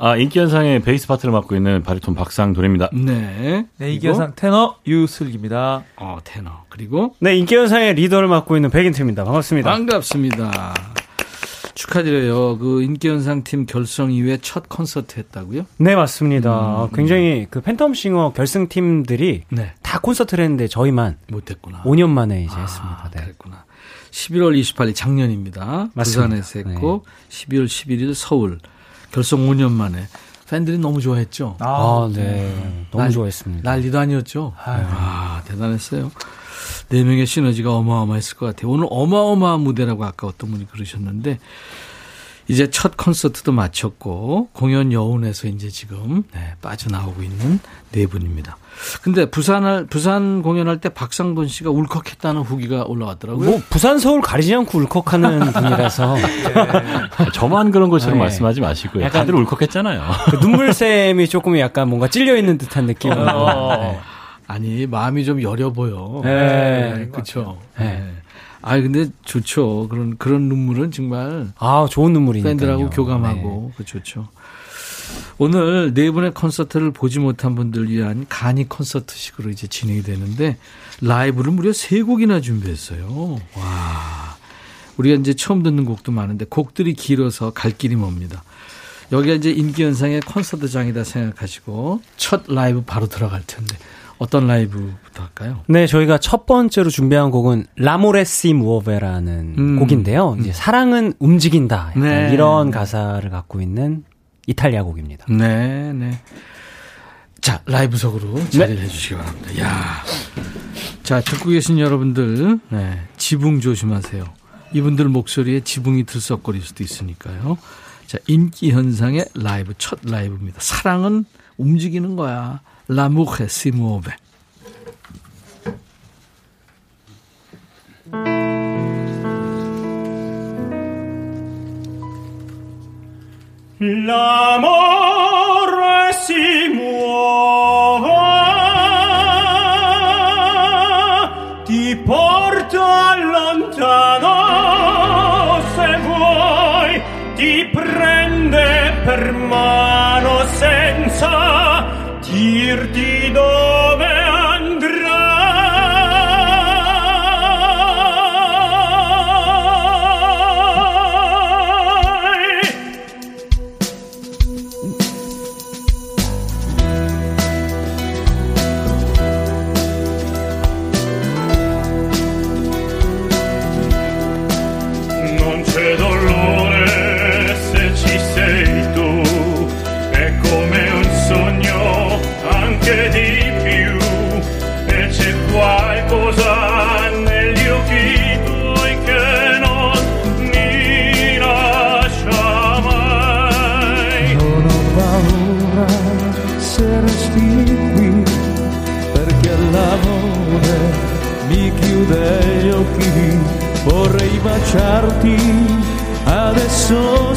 아, 인기현상의 베이스 파트를 맡고 있는 바리톤 박상돈입니다. 네. 네, 인기현상 테너 유슬기입니다. 어, 테너. 그리고 네, 인기현상의 리더를 맡고 있는 백인태입니다. 반갑습니다. 반갑습니다. 축하드려요. 그 인기현상 팀 결성 이후에 첫 콘서트 했다고요? 네, 맞습니다. 음, 굉장히 그 팬텀싱어 결승 팀들이 네. 다 콘서트를 했는데 저희만 못했구나. 5년 만에 이제 아, 했습니다. 네. 그랬구나. 11월 28일 작년입니다. 맞습니다. 부산에서 했고 네. 12월 11일 서울. 결성 5년 만에 팬들이 너무 좋아했죠. 아, 아 네. 네. 너무 난, 좋아했습니다. 난리도 아니었죠. 아유. 아, 대단했어요. 네 명의 시너지가 어마어마했을 것 같아요. 오늘 어마어마한 무대라고 아까 어떤 분이 그러셨는데 이제 첫 콘서트도 마쳤고 공연 여운에서 이제 지금 네, 빠져나오고 있는 네 분입니다. 근데 부산을 부산 공연할 때 박상돈 씨가 울컥했다는 후기가 올라왔더라고요. 뭐 부산 서울 가리지 않고 울컥하는 분이라서 네. 저만 그런 것처럼 네. 말씀하지 마시고요. 약간 다들 울컥했잖아요. 그 눈물샘이 조금 약간 뭔가 찔려 있는 듯한 느낌으로. 어. 네. 아니 마음이 좀 여려 보여. 네, 네 그렇죠. 네. 아 근데 좋죠. 그런 그런 눈물은 정말 아 좋은 눈물이니까 팬들하고 교감하고 네. 그 좋죠. 오늘 네 분의 콘서트를 보지 못한 분들 위한 간이 콘서트식으로 이제 진행이 되는데 라이브를 무려 세 곡이나 준비했어요. 와. 우리가 이제 처음 듣는 곡도 많은데 곡들이 길어서 갈 길이 멉니다. 여기가 이제 인기 현상의 콘서트장이다 생각하시고 첫 라이브 바로 들어갈 텐데 어떤 라이브부터 할까요? 네, 저희가 첫 번째로 준비한 곡은 L'amore si muove라는 음. 곡인데요. 이제 사랑은 움직인다. 네. 이런 가사를 갖고 있는 이탈리아 곡입니다. 네, 네. 자, 라이브석으로 자리를 네. 해주시기 바랍니다. 야 자, 듣고 계신 여러분들, 네, 지붕 조심하세요. 이분들 목소리에 지붕이 들썩거릴 수도 있으니까요. 자, 인기 현상의 라이브, 첫 라이브입니다. 사랑은 움직이는 거야. la mucche si muove. L'amore si muove, ti porta lontano se vuoi, ti prende per mano se vuoi dirti do buscarte a.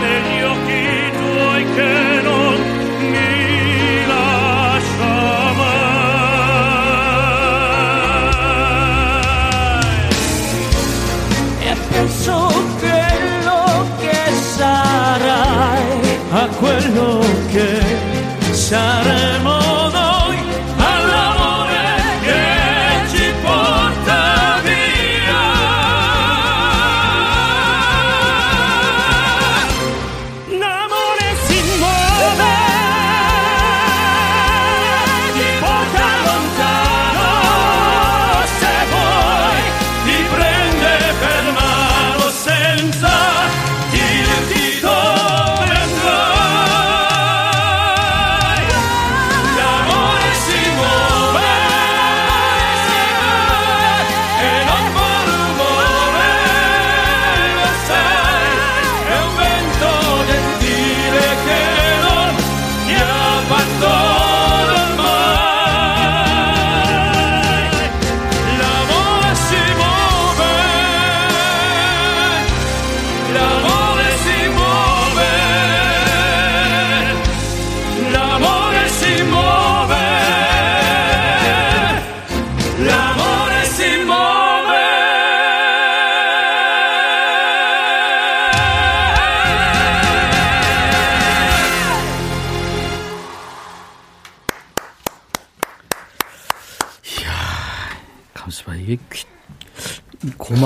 negli occhi tuoi che non mi lascia mai. E penso quello che sarai a quello che saremo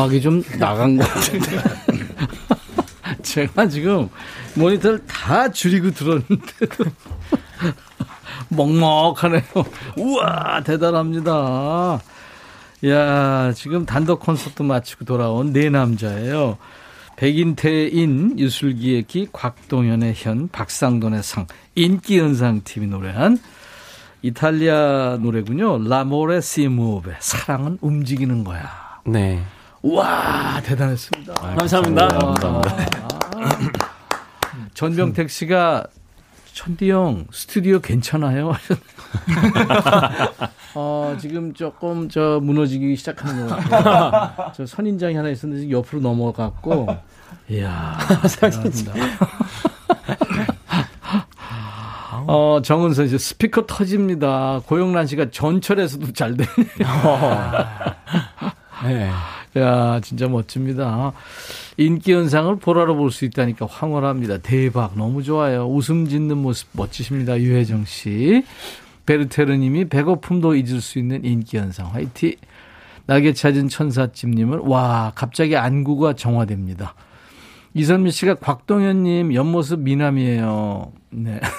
고막이 좀 나간 것 같은데. 제가 지금 모니터를 다 줄이고 들었는데도 먹먹하네요. 우와 대단합니다. 야 지금 단독 콘서트 마치고 돌아온 네 남자예요. 백인태인, 유슬기의 기, 곽동현의 현, 박상돈의 상, 인기연상 팀이 노래한 이탈리아 노래군요. 라모레 시무베 사랑은 움직이는 거야. 네. 우와 대단했습니다. 감사합니다. 전병택 씨가 천디 형 스튜디오 괜찮아요? 어, 지금 조금 저 무너지기 시작하는 것 같아요. 저 선인장이 하나 있었는데 옆으로 넘어갔고, 이야, 대단합니다. 어, 정은선 씨, 스피커 터집니다. 고영란 씨가 전철에서도 잘 되네요. 네. 야, 진짜 멋집니다. 인기 현상을 보라로 볼 수 있다니까 황홀합니다. 대박. 너무 좋아요. 웃음 짓는 모습 멋지십니다. 유혜정 씨. 베르테르 님이 배고픔도 잊을 수 있는 인기 현상. 화이팅. 낙에 찾은 천사집 님은 와, 갑자기 안구가 정화됩니다. 이선미 씨가 곽동현 님 옆모습 미남이에요. 네.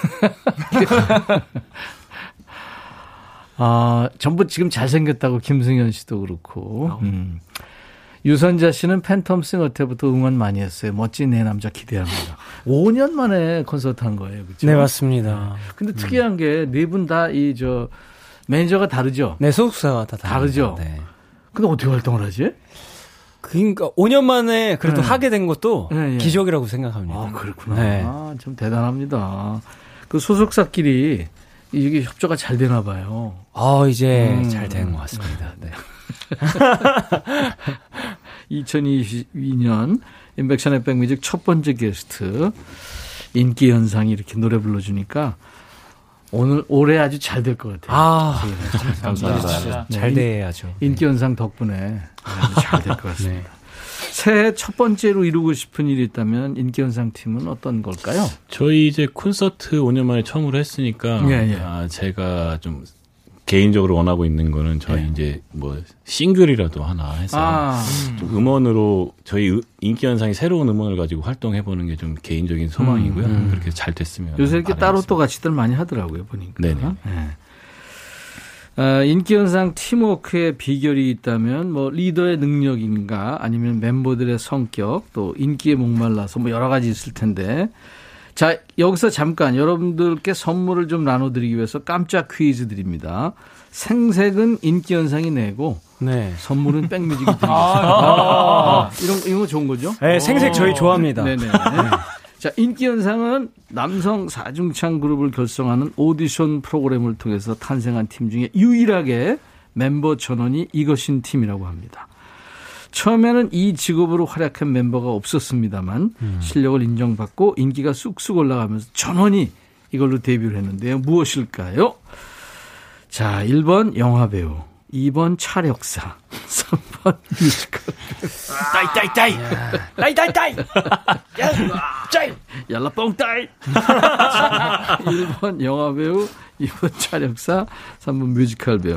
아, 전부 지금 잘생겼다고 김승현 씨도 그렇고. 음. 유선자 씨는 팬텀싱어 때부터 응원 많이 했어요. 멋진 내 남자 기대합니다. 5년 만에 콘서트 한 거예요. 그렇죠? 네, 맞습니다. 근데 특이한 게 네 분 다 이 저 매니저가 다르죠? 네, 소속사가 다 다르죠. 네. 근데 어떻게 활동을 하지? 그러니까 5년 만에 그래도 네. 하게 된 것도 네, 네. 기적이라고 생각합니다. 아, 그렇구나. 네. 아, 참 대단합니다. 그 소속사끼리 이게 협조가 잘 되나 봐요. 아, 이제 음. 잘된 것 같습니다. 네. 2022년 인백션의 백뮤직 첫 번째 게스트 인기 현상이 이렇게 노래 불러주니까 오늘 올해 아주 잘 될 것 같아요. 아, 감사합니다. 잘 돼야죠. 인기 현상 덕분에 아주 잘될 것 같습니다. 새해 첫 번째로 이루고 싶은 일이 있다면 인기 현상 팀은 어떤 걸까요? 저희 이제 콘서트 5년 만에 처음으로 했으니까 예, 예. 아, 제가 좀 개인적으로 원하고 있는 거는 저희 예. 이제 뭐 싱글이라도 하나 해서 아, 좀 음원으로 저희 으- 인기 현상이 새로운 음원을 가지고 활동해 보는 게 좀 개인적인 소망이고요. 음, 음. 그렇게 잘 됐으면 요새 이렇게 따로. 또 같이들 많이 하더라고요, 보니까. 네네. 네. 어, 인기 현상 팀워크의 비결이 있다면 뭐 리더의 능력인가 아니면 멤버들의 성격 또 인기에 목말라서 뭐 여러 가지 있을 텐데 자 여기서 잠깐 여러분들께 선물을 좀 나눠드리기 위해서 깜짝 퀴즈 드립니다. 생색은 인기 현상이 내고 네. 선물은 백뮤직이 드리겠습니다. 아, 이런 이런 거 좋은 거죠? 네, 생색 저희 좋아합니다. 네네. 자, 인기 현상은 남성 사중창 그룹을 결성하는 오디션 프로그램을 통해서 탄생한 팀 중에 유일하게 멤버 전원이 이것인 팀이라고 합니다. 처음에는 이 직업으로 활약한 멤버가 없었습니다만 음. 실력을 인정받고 인기가 쑥쑥 올라가면서 전원이 이걸로 데뷔를 했는데요. 무엇일까요? 자, 1번 영화배우, 2번 차력사, 3번 뮤지컬. 따이, 따이, 따이! 따이, 따이, 따이! 야, 짜이! 얄라 뻥 따이! 1번 영화배우, 2번 차력사, 3번 뮤지컬 배우.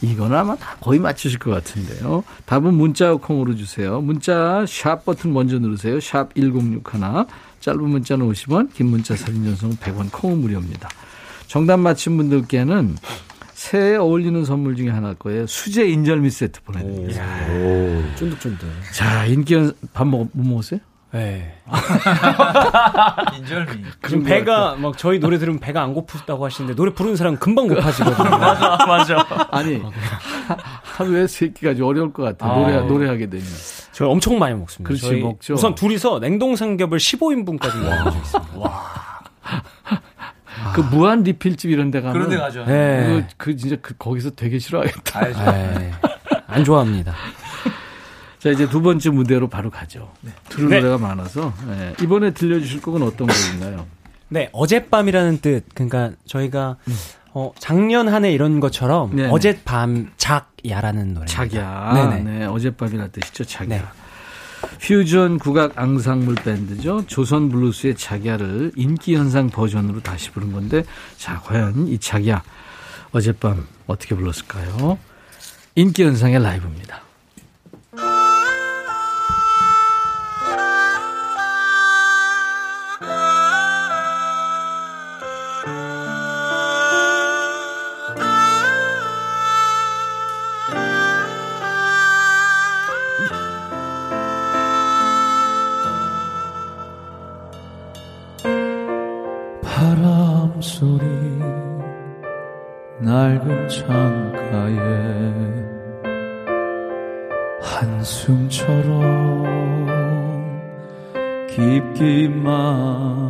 이건 아마 다 거의 맞추실 것 같은데요. 답은 문자 콩으로 주세요. 문자 샵 버튼 먼저 누르세요. 샵 1061. 짧은 문자는 50원, 긴 문자 사진 전송 100원, 콩은 무료입니다. 정답 맞힌 분들께는 새해 어울리는 선물 중에 하나일 거예요. 수제 인절미 세트 보내드리겠습니다. 쫀득쫀득. 자, 인기 연 밥 먹, 못 먹었어요? 네. 인절미. 지금 배가 막 저희 노래 들으면 배가 안 고프다고 하시는데 노래 부르는 사람 금방 고파지거든요. 맞아, 맞아. 아니 하루에 세 끼까지 어려울 것 같아. 아, 노래 노래하게 되면. 저 엄청 많이 먹습니다. 그렇지 먹죠. 우선 둘이서 냉동 삼겹을 15인분까지 먹은 적 있습니다. 와. 그 무한 리필집 이런 데 가면 그런 데 가죠. 네. 그, 그 진짜 그 거기서 되게 싫어하겠다. 네. 안 좋아합니다. 자, 이제 두 번째 무대로 바로 가죠. 네. 들을 네. 노래가 많아서. 네. 이번에 들려주실 곡은 어떤 곡인가요? 네, 어젯밤이라는 뜻. 그러니까 저희가 음. 어, 작년 한 해 이런 것처럼 네네. 어젯밤 작야라는 노래. 작야. 네네. 네, 어젯밤이라는 뜻이죠. 작야. 네. 퓨전 국악 앙상블 밴드죠. 조선 블루스의 작야를 인기 현상 버전으로 다시 부른 건데, 자, 과연 이 작야 어젯밤 어떻게 불렀을까요? 인기 현상의 라이브입니다. 낡은 창가에 한숨처럼 깊기 만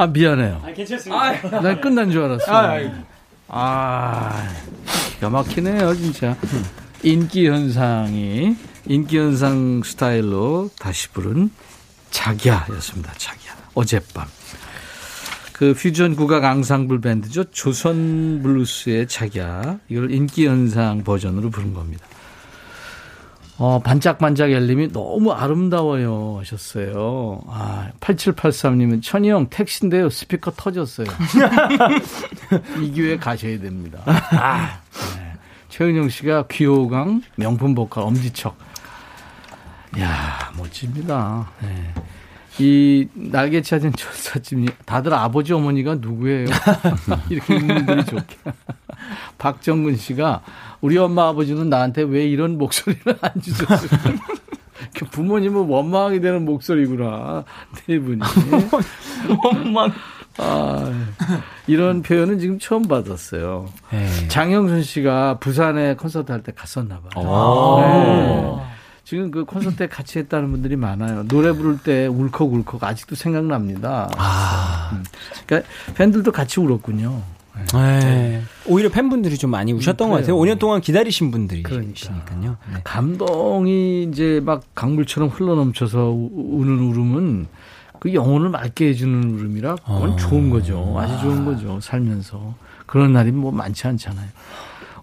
아, 미안해요. 아, 괜찮습니다. 난 끝난 줄 알았어. 아, 아, 기가 막히네요, 진짜. 인기 현상이, 인기 현상 스타일로 다시 부른 자기야였습니다, 자기야. 어젯밤. 그 퓨전 국악 앙상블 밴드죠. 조선 블루스의 자기야. 이걸 인기 현상 버전으로 부른 겁니다. 어, 반짝반짝 열림이 너무 아름다워요 하셨어요. 아, 8783님은 천희 형 택시인데요. 스피커 터졌어요. 이 기회에 가셔야 됩니다. 아, 네. 최은영 씨가 귀호강 명품 보컬 엄지척. 야 멋집니다. 네. 이 날개 찾은 조사집이 다들 아버지 어머니가 누구예요? 이렇게 있는 분들이 좋게. 박정근 씨가 우리 엄마 아버지는 나한테 왜 이런 목소리를 안 주셨어요? 그 부모님은 원망하게 되는 목소리구나. 네 분이. 원망. 아, 이런 표현은 지금 처음 받았어요. 네. 장영순 씨가 부산에 콘서트 할 때 갔었나 봐요. 네. 지금 그 콘서트에 같이 했다는 분들이 많아요. 노래 부를 때 울컥울컥 아직도 생각납니다. 아. 음. 그러니까 팬들도 같이 울었군요. 네. 네. 오히려 팬분들이 좀 많이 우셨던 음, 것 같아요. 5년 동안 기다리신 분들이시니까요. 그러니까. 네. 감동이 이제 막 강물처럼 흘러넘쳐서 우는 울음은 그 영혼을 맑게 해주는 울음이라 그건 어. 좋은 거죠. 아주 좋은 거죠. 살면서. 그런 날이 뭐 많지 않잖아요.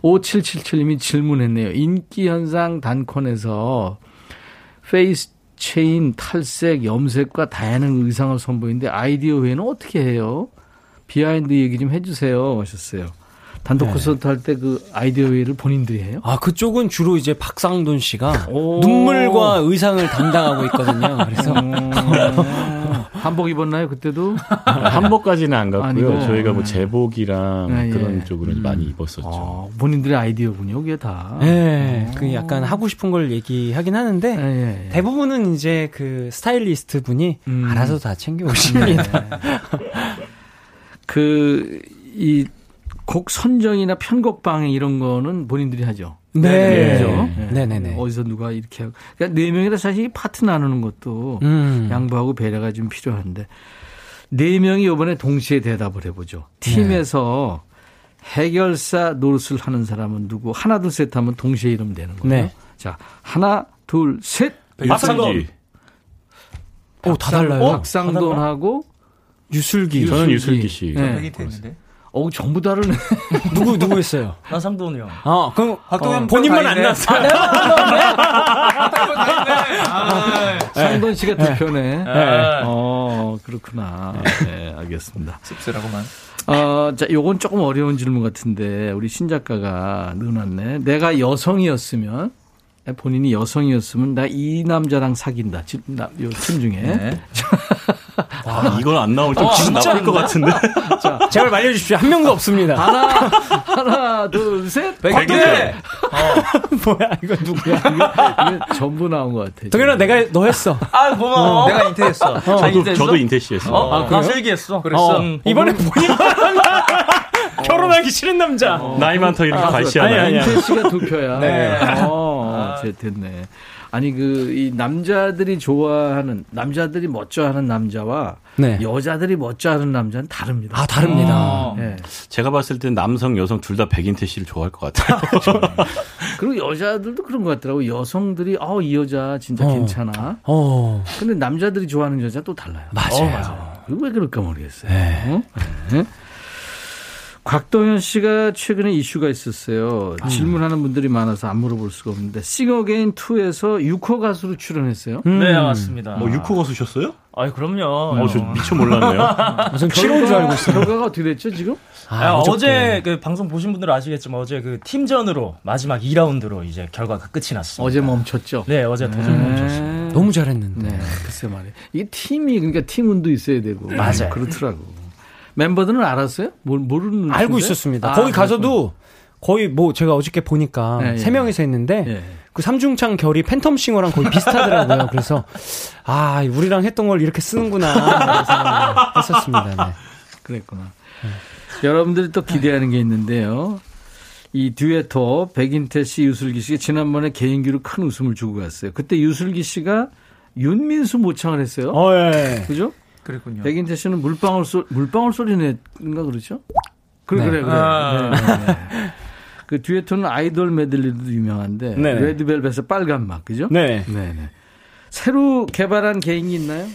5777님이 질문했네요. 인기 현상 단콘에서 face chain, 탈색, 염색과 다양한 의상을 선보이는데 아이디어 회의는 어떻게 해요? behind 얘기 좀 해주세요. 하셨어요. 단독 네. 콘서트 할 때 그 아이디어 회의를 본인들이 해요? 아, 그쪽은 주로 이제 박상돈 씨가 눈물과 의상을 담당하고 있거든요. 그래서. 한복 입었나요, 그때도? 한복까지는 안 갔고요. 아니고. 저희가 뭐 제복이랑 네, 그런 예. 쪽으로 음. 많이 입었었죠. 아, 본인들의 아이디어군요, 그게 다. 네. 그 약간 하고 싶은 걸 얘기하긴 하는데 네, 예. 대부분은 이제 그 스타일리스트 분이 음. 알아서 다 챙겨 오십니다. 그, 이, 곡 선정이나 편곡 방해 이런 거는 본인들이 하죠. 네. 그렇죠? 네. 네. 네. 어디서 누가 이렇게 하고. 그러니까 네 명이라 사실 파트 나누는 것도 음. 양보하고 배려가 좀 필요한데. 네 명이 이번에 동시에 대답을 해보죠. 팀에서 네. 해결사 노릇을 하는 사람은 누구? 하나, 둘, 셋 하면 동시에 이름 되는 거예요. 네. 자, 하나, 둘, 셋. 박상돈. 오, 다 달라요. 박상돈하고 유슬기. 저는 유슬기 씨. 네. 어, 전부 다르네. 누구, 누구 했어요? 나 상돈이 형. 아, 그럼 박동현 어, 본인만 안 나왔어요. 아, 상돈 씨가. 네. 어, 그렇구나. 네, 알겠습니다. 씁쓸하고만. 어, 자, 요건 조금 어려운 질문 같은데, 우리 신 작가가 넣어놨네. 내가 여성이었으면, 본인이 여성이었으면 나 이 남자랑 사귄다. 요팀 중에. 네. 아, 이건 안 나올 좀 어, 기분 나쁠 것 같은데. 자, 제발 말려주십시오. 한 명도 없습니다. 하나, 하나, 둘, 셋. 백개. 어. 뭐야, 이거 누구야? 이거, 이거 전부 나온 것 같아. 동현아, 내가 너 했어. 아, 고마워. 어. 내가 인테했어. 어. 저도, 저도 인테씨였어. 어, 아, 나 슬기했어. 그랬어. 음. 이번에 본인만 결혼하기 싫은 남자. 어. 나이 많다 이렇게 아, 발시하네. 아니, 아니, 인테 씨가 두 표야. 네. 어, 아. 됐네. 아니 그 이 남자들이 좋아하는 남자들이 멋져하는 남자와 네. 여자들이 멋져하는 남자는 다릅니다. 아 다릅니다. 아. 네. 제가 봤을 때 남성 여성 둘 다 백인태 씨를 좋아할 것 같아요. 그리고 여자들도 그런 것 같더라고. 여성들이 어이 여자 진짜 어. 괜찮아. 어. 근데 남자들이 좋아하는 여자 또 달라요. 맞아요. 어, 맞아요. 왜 그럴까 모르겠어요. 네. 어? 네. 곽동현 씨가 최근에 이슈가 있었어요. 음. 질문하는 분들이 많아서 안 물어볼 수가 없는데 싱어게인 2에서 6호 가수로 출연했어요. 음. 네, 맞습니다. 뭐 6호 가수셨어요? 아, 그럼요. 어, 저 미처 몰랐네요. 무슨 7호인 줄 알고 있어요. 결과가 어떻게 됐죠, 지금? 아, 아, 어제 그 방송 보신 분들은 아시겠지만 어제 그 팀전으로 마지막 2라운드로 이제 결과가 끝이 났습니다. 어제 멈췄죠? 네, 어제 도전 네. 멈췄습니다. 너무 잘했는데. 네, 글쎄 말이에요. 이게 팀이 그러니까 팀 운도 있어야 되고. 맞아요. 그렇더라고. 멤버들은 알았어요? 뭘 모르는 알고 건데? 있었습니다. 아, 거기 가서도 거의 뭐 제가 어저께 보니까 네, 세 예, 명이서 했는데 예. 그 삼중창 결이 팬텀 싱어랑 거의 비슷하더라고요. 그래서 아 우리랑 했던 걸 이렇게 쓰는구나 했었습니다. 네. 그랬구나. 네. 여러분들이 또 기대하는 게 있는데요. 이 듀에토 백인태 씨, 유슬기 씨가 지난번에 개인기로 큰 웃음을 주고 갔어요. 그때 유슬기 씨가 윤민수 모창을 했어요. 어, 예. 그죠? 그랬군요. 백인태 씨는 물방울 소 물방울 소리 낸가 그렇죠? 그래 네. 그래 그래. 아. 네, 네, 네. 그 듀에토는 아이돌 메들리도 유명한데 네, 네. 레드벨벳의 빨간 맛 그죠? 네. 네. 네. 새로 개발한 개인기 있나요?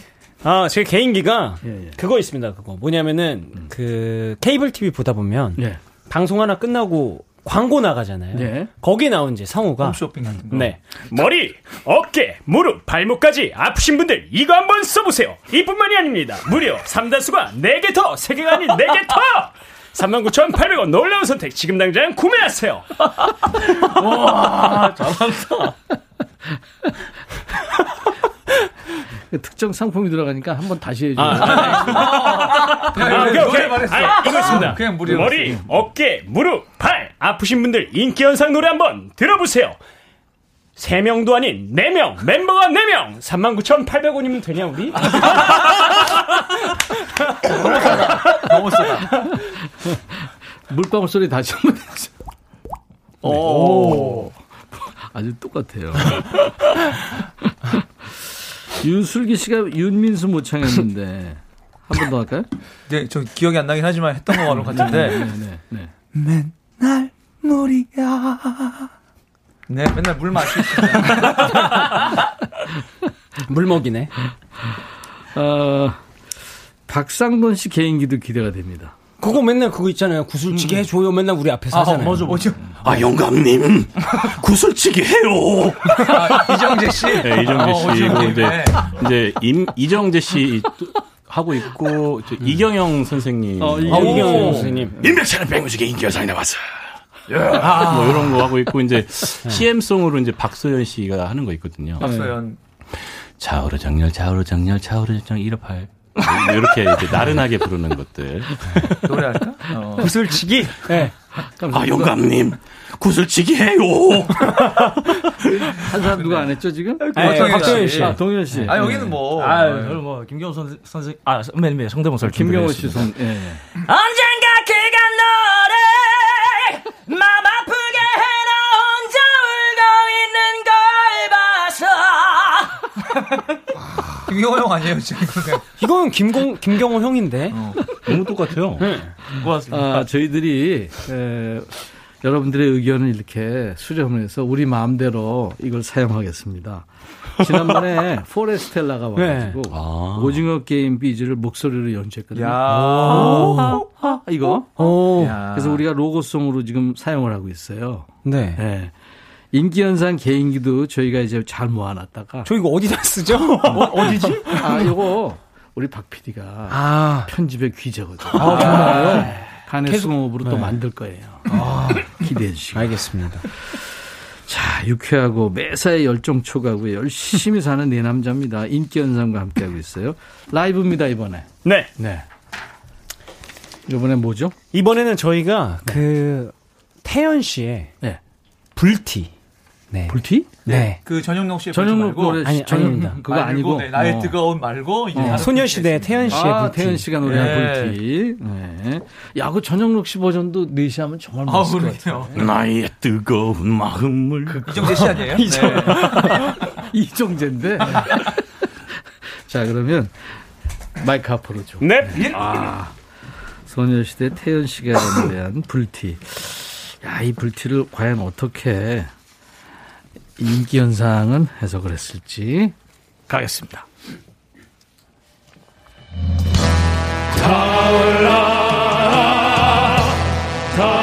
아, 제 개인기가 예, 예. 그거 있습니다. 그거 뭐냐면은 음. 그 케이블 TV 보다 보면 예. 방송 하나 끝나고 광고 나가잖아요. 네. 거기 나온 이제 성우가 홈쇼핑 같은 거. 네. 머리, 어깨, 무릎, 발목까지 아프신 분들 이거 한번 써보세요. 이뿐만이 아닙니다. 무려 3다수가 4개 더, 3개가 아닌 4개 더! 39,800원 놀라운 선택 지금 당장 구매하세요. 와, 잘한다. 특정 상품이 들어가니까 한번 다시 해줘요. 아, 아, 아, 오케이, 오케이. 아, 이거 있습니다. 그냥 무료. 머리, 어깨, 무릎, 팔. 아프신 분들 인기 현상 노래 한번 들어보세요. 3명도 아닌 4명, 멤버가 4명, 39,800원이면 되냐, 우리? 너무 싸다. 너무 싸다. 물방울 소리 다시 한번 해주세요. 오. 아주 똑같아요. 윤슬기 씨가 윤민수 모창했는데 한 번 더 할까요? 네, 저 기억이 안 나긴 하지만 했던 거 같은데. 네, 네, 네. 맨날 물이야. 네, 맨날 물 마시시네. 물 먹이네. 어, 박상돈 씨 개인기도 기대가 됩니다. 그거 맨날 그거 있잖아요. 구슬치기 음. 해줘요. 맨날 우리 앞에서 아, 하잖아요. 맞아, 맞아. 아, 영감님. 구슬치기 해요. 아, 이정재 씨? 네, 이정재 씨. 어, 이제, 네. 이제, 임, 이정재 씨 하고 있고, 저, 음. 이경영 선생님. 어, 이경영 선생님. 임백천의 백뮤직의 인기 여상이 나왔어. 아. 뭐 이런 거 하고 있고, 이제, CM송으로 이제 박소연 씨가 하는 거 있거든요. 박소연. 좌우로 정렬, 좌우로 정렬, 좌우로 정렬, 158. 이렇게 이제 나른하게 부르는 것들. 노래할까? 어. 구슬치기? 네. 아, 영감님. 구슬치기 해요. 한 사람 누가 안 했죠, 지금? 아, 네, 박정현 씨. 아, 동현 씨. 아, 여기는 뭐. 아, 저는 뭐, 김경호 선, 선생, 아, 선배님의 성대모사 를 김경호 씨 선, 예. 언젠가 그가 너를 맘 아프게 해놓은 저 울고 있는 걸 봐서 김경호 형 아니에요, 지금? 이거는 김공 김경호 형인데. 어, 너무 똑같아요. 네. 고맙습니다. 아, 저희들이 에, 여러분들의 의견을 이렇게 수렴을 해서 우리 마음대로 이걸 사용하겠습니다. 지난번에 포레스텔라가 와가지고 네. 아. 오징어 게임 비즈를 목소리로 연주했거든요. 오. 아, 이거. 오. 그래서 우리가 로고송으로 지금 사용을 하고 있어요. 네. 네. 인기현상 개인기도 저희가 이제 잘 모아놨다가. 저 이거 어디다 쓰죠? 어, 디지 아, 이거 우리 박 PD가 아. 편집의 귀재거든요. 아, 정말요? 간의 수공업으로 네. 또 만들 거예요. 아. 기대해 주시고. 알겠습니다. 자, 유쾌하고 매사에 열정 초가고 열심히 사는 네 남자입니다. 인기 현상과 함께하고 있어요. 라이브입니다, 이번에. 네. 네. 이번에 뭐죠? 이번에는 저희가 네. 그 태연 씨의 네. 불티. 네. 불티? 네. 네. 그 전영록 씨의 전영록 노래 아니, 아닙니다. 그거 아니고 네, 나의 어. 뜨거운 말고 어. 소녀시대 태연 씨의 아, 불티. 태연 씨가 노래한 네. 불티. 네. 야, 그 전영록 씨 버전도 4시 하면 정말 멋있을 아, 것 같아요. 나의 뜨거운 마음을 그, 이정재 씨 아니에요? 네. 이정재인데. 자, 그러면 마이크 앞으로 좀. 네. 아. 소녀시대 태연 씨가 노래한 불티. 야, 이 불티를 과연 어떻게 인기 현상은 해석을 했을지 가겠습니다. 타올라 타올라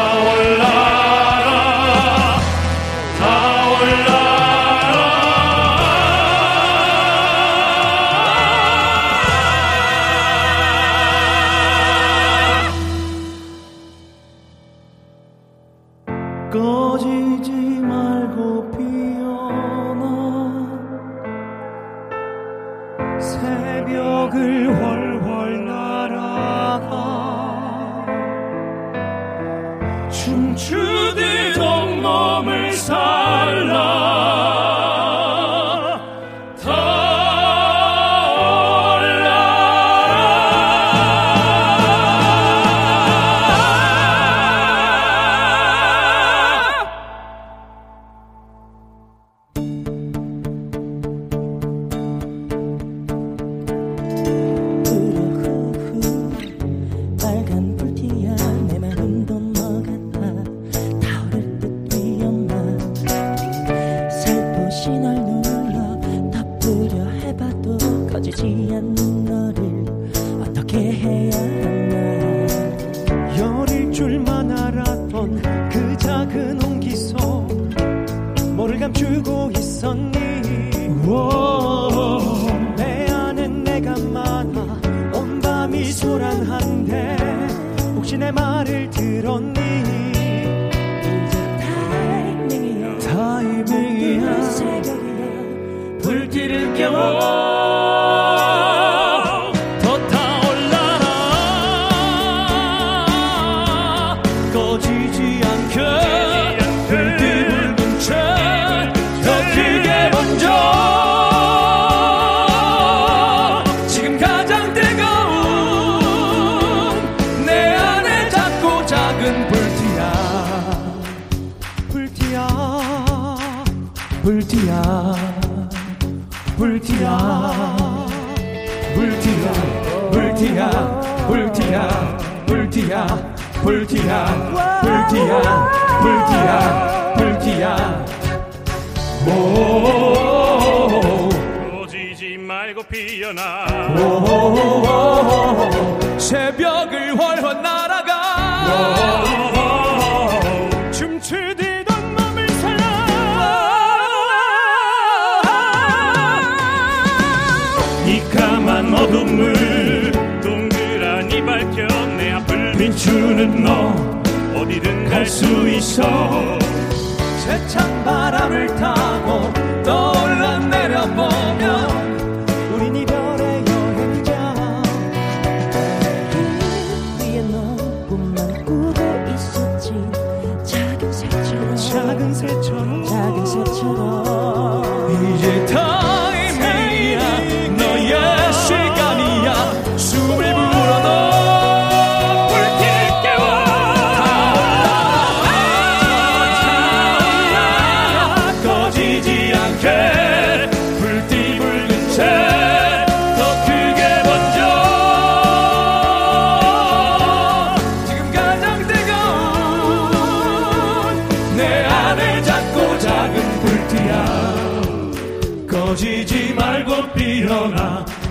불티야 불티야 불티야 불티야 불티야 불티야 불티야 불티야 불티야 불티야. 오. 꺼지지 말고 피어나. 새벽을 훨훨 날아가 비추는 너 어디든 갈 수 있어. 세찬 바람을 타고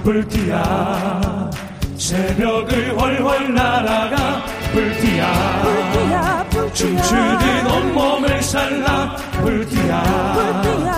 불티야. 새벽을 훨훨 날아가 불티야, 불티야, 불티야. 춤추듯 온몸을 살라 불티야, 불티야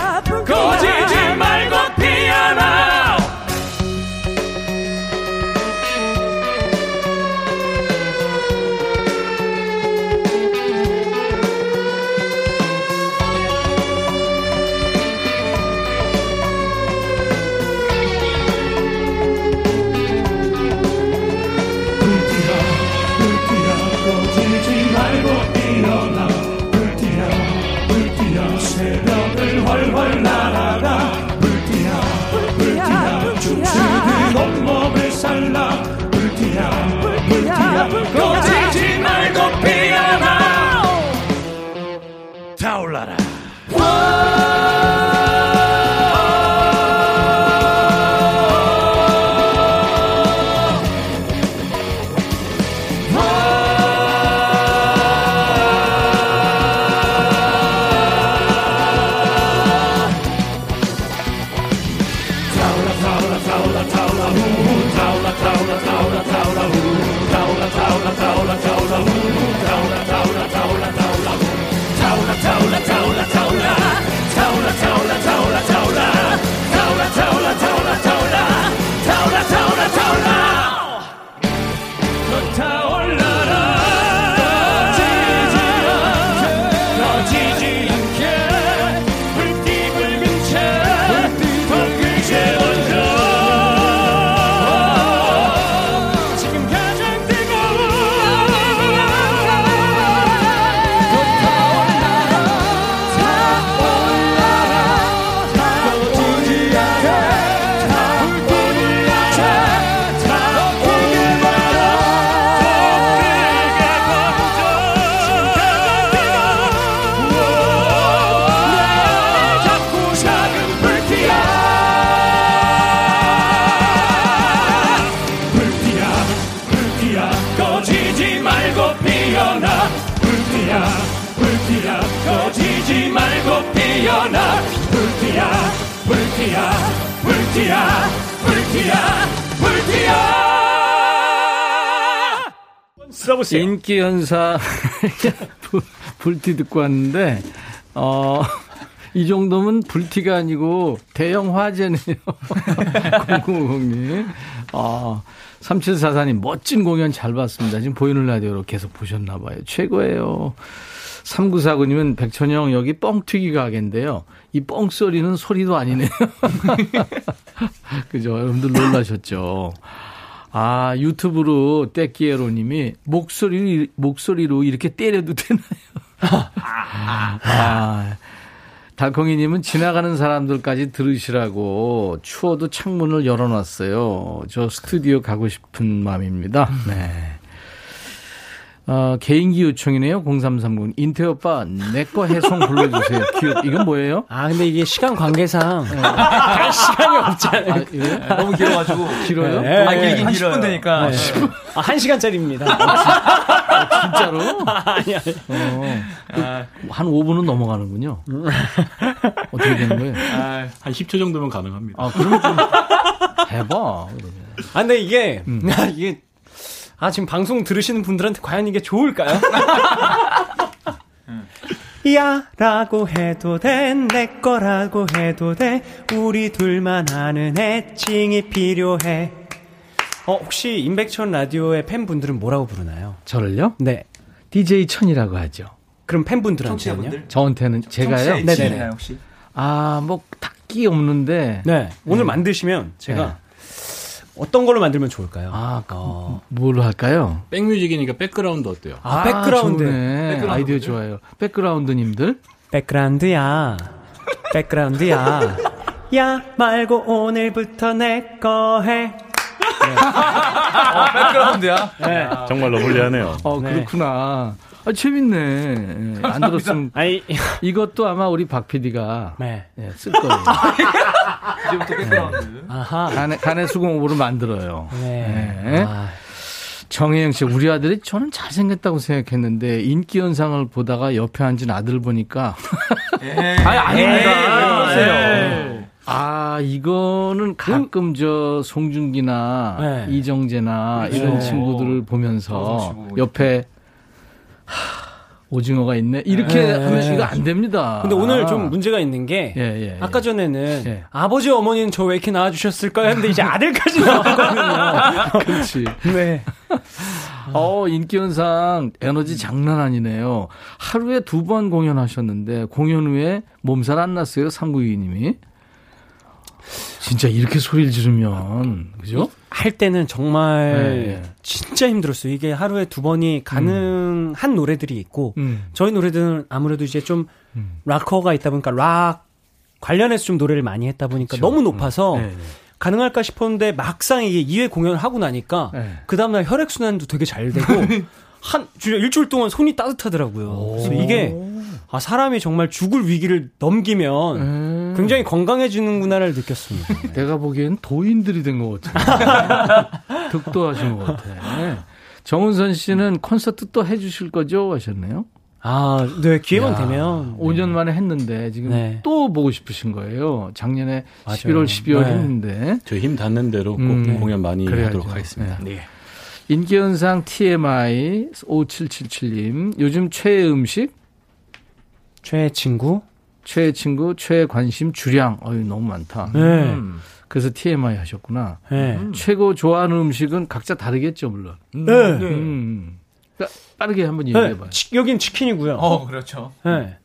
인기 연사 불티 듣고 왔는데 어. 이 정도면 불티가 아니고 대형 화재네요. 0050님. 아, 3744님, 멋진 공연 잘 봤습니다. 지금 보이는 라디오로 계속 보셨나 봐요. 최고예요. 3949님은 백천영 여기 뻥튀기 가게인데요. 이 뻥 소리는 소리도 아니네요. 그죠? 여러분들 놀라셨죠? 아, 유튜브로 떼끼에로 님이 목소리, 목소리로 이렇게 때려도 되나요? 아, 달콩이 님은 지나가는 사람들까지 들으시라고 추워도 창문을 열어놨어요. 저 스튜디오 가고 싶은 마음입니다. 네. 어, 개인기 요청이네요. 0330. 인태 오빠, 내 거 해송 불러주세요. 귀엽. 이건 뭐예요? 아, 근데 이게 시간 관계상. 네. 할 시간이 없잖아요. 아, 예? 너무 길어가지고. 길어요? 네. 아, 길긴 한 10분 되니까. 네. 10분. 아, 1시간짜리입니다. 아, 진짜로? 아니, 아니. 어, 아. 한 5분은 넘어가는군요. 어떻게 되는 거예요? 아, 한 10초 정도면 가능합니다. 아, 그러면 좀 해봐. 그러면. 아, 근데 이게, 음. 이게 아, 지금 방송 들으시는 분들한테 과연 이게 좋을까요? 야 라고 해도 돼, 내 거라고 해도 돼, 우리 둘만 아는 애칭이 필요해. 어, 혹시 임백천 라디오의 팬분들은 뭐라고 부르나요? 저를요? 네. DJ 천이라고 하죠. 그럼 팬분들한테는요? 저한테는 제가요? 네네. 혹시? 아, 뭐 딱히 없는데. 네. 오늘 네. 만드시면 제가 네. 어떤 걸로 만들면 좋을까요? 아, 어. 뭘로 할까요? 백뮤직이니까 백그라운드 어때요? 아, 아 백그라운드. 백그라운드. 아이디어 좋아요. 백그라운드님들. 백그라운드야. 백그라운드야. 야 말고 오늘부터 내 거 해. 네. 어, 백그라운드야. 네. 정말 lovely하네요. 어, 그렇구나. 아, 재밌네. 예, 안 들었으면. 아니, 이것도 아마 우리 박 PD가 네. 예, 쓸 거예요. 이제부터 백그라운드. 아하. 가내, 가내 수공업으로 만들어요. 네. 네. 아. 정혜영 씨, 우리 아들이 저는 잘생겼다고 생각했는데 인기 현상을 보다가 옆에 앉은 아들 보니까. 에이, 아니, 아닙니다. 에이, 아, 이거는 가끔 음? 저 송중기나 네. 이정재나 그렇죠. 이런 친구들을 보면서 옆에 하, 오징어가 있네. 이렇게 네. 하면 이거 안 됩니다. 근데 오늘 좀 문제가 있는 게 예, 예, 예. 아까 전에는 예. 아버지 어머니는 저 왜 이렇게 낳아 주셨을까요? 했는데 이제 아들까지 나왔거든요. 그렇지. 네. 어 인기현상 에너지 장난 아니네요. 하루에 두 번 공연하셨는데 공연 후에 몸살 안 났어요. 상구이님이. 진짜 이렇게 소리를 지르면 그죠? 할 때는 정말 네, 네. 진짜 힘들었어요. 이게 하루에 두 번이 가능한 음. 노래들이 있고 음. 저희 노래들은 아무래도 이제 좀 음. 락커가 있다 보니까 락 관련해서 좀 노래를 많이 했다 보니까 그렇죠. 너무 높아서 네, 네. 가능할까 싶었는데 막상 이게 2회 공연을 하고 나니까 네. 그 다음날 혈액 순환도 되게 잘 되고 한 진짜 일주일 동안 손이 따뜻하더라고요. 그래서 이게 아 사람이 정말 죽을 위기를 넘기면 음. 굉장히 건강해지는구나를 느꼈습니다. 내가 보기엔 도인들이 된 것 같아요. 득도하신 것 같아. 정은선 씨는 콘서트 또 해주실 거죠? 하셨네요. 아, 네, 기회만 야, 되면. 5년 만에 했는데, 지금 네. 또 보고 싶으신 거예요. 작년에 맞아요. 11월, 12월 네. 했는데. 저희 힘 닿는 대로 꼭 음, 공연 많이 그래야죠. 하도록 하겠습니다. 네. 네. 인기현상 TMI 5777님. 요즘 최애 음식? 최애 친구? 최애 친구, 최애 관심, 주량. 어유 너무 많다. 네. 음. 그래서 TMI 하셨구나. 네. 음. 최고 좋아하는 음식은 각자 다르겠죠, 물론. 음. 네. 음. 그러니까 빠르게 한번 네. 얘기해 봐요. 치, 여긴 치킨이고요. 어, 그렇죠. 네.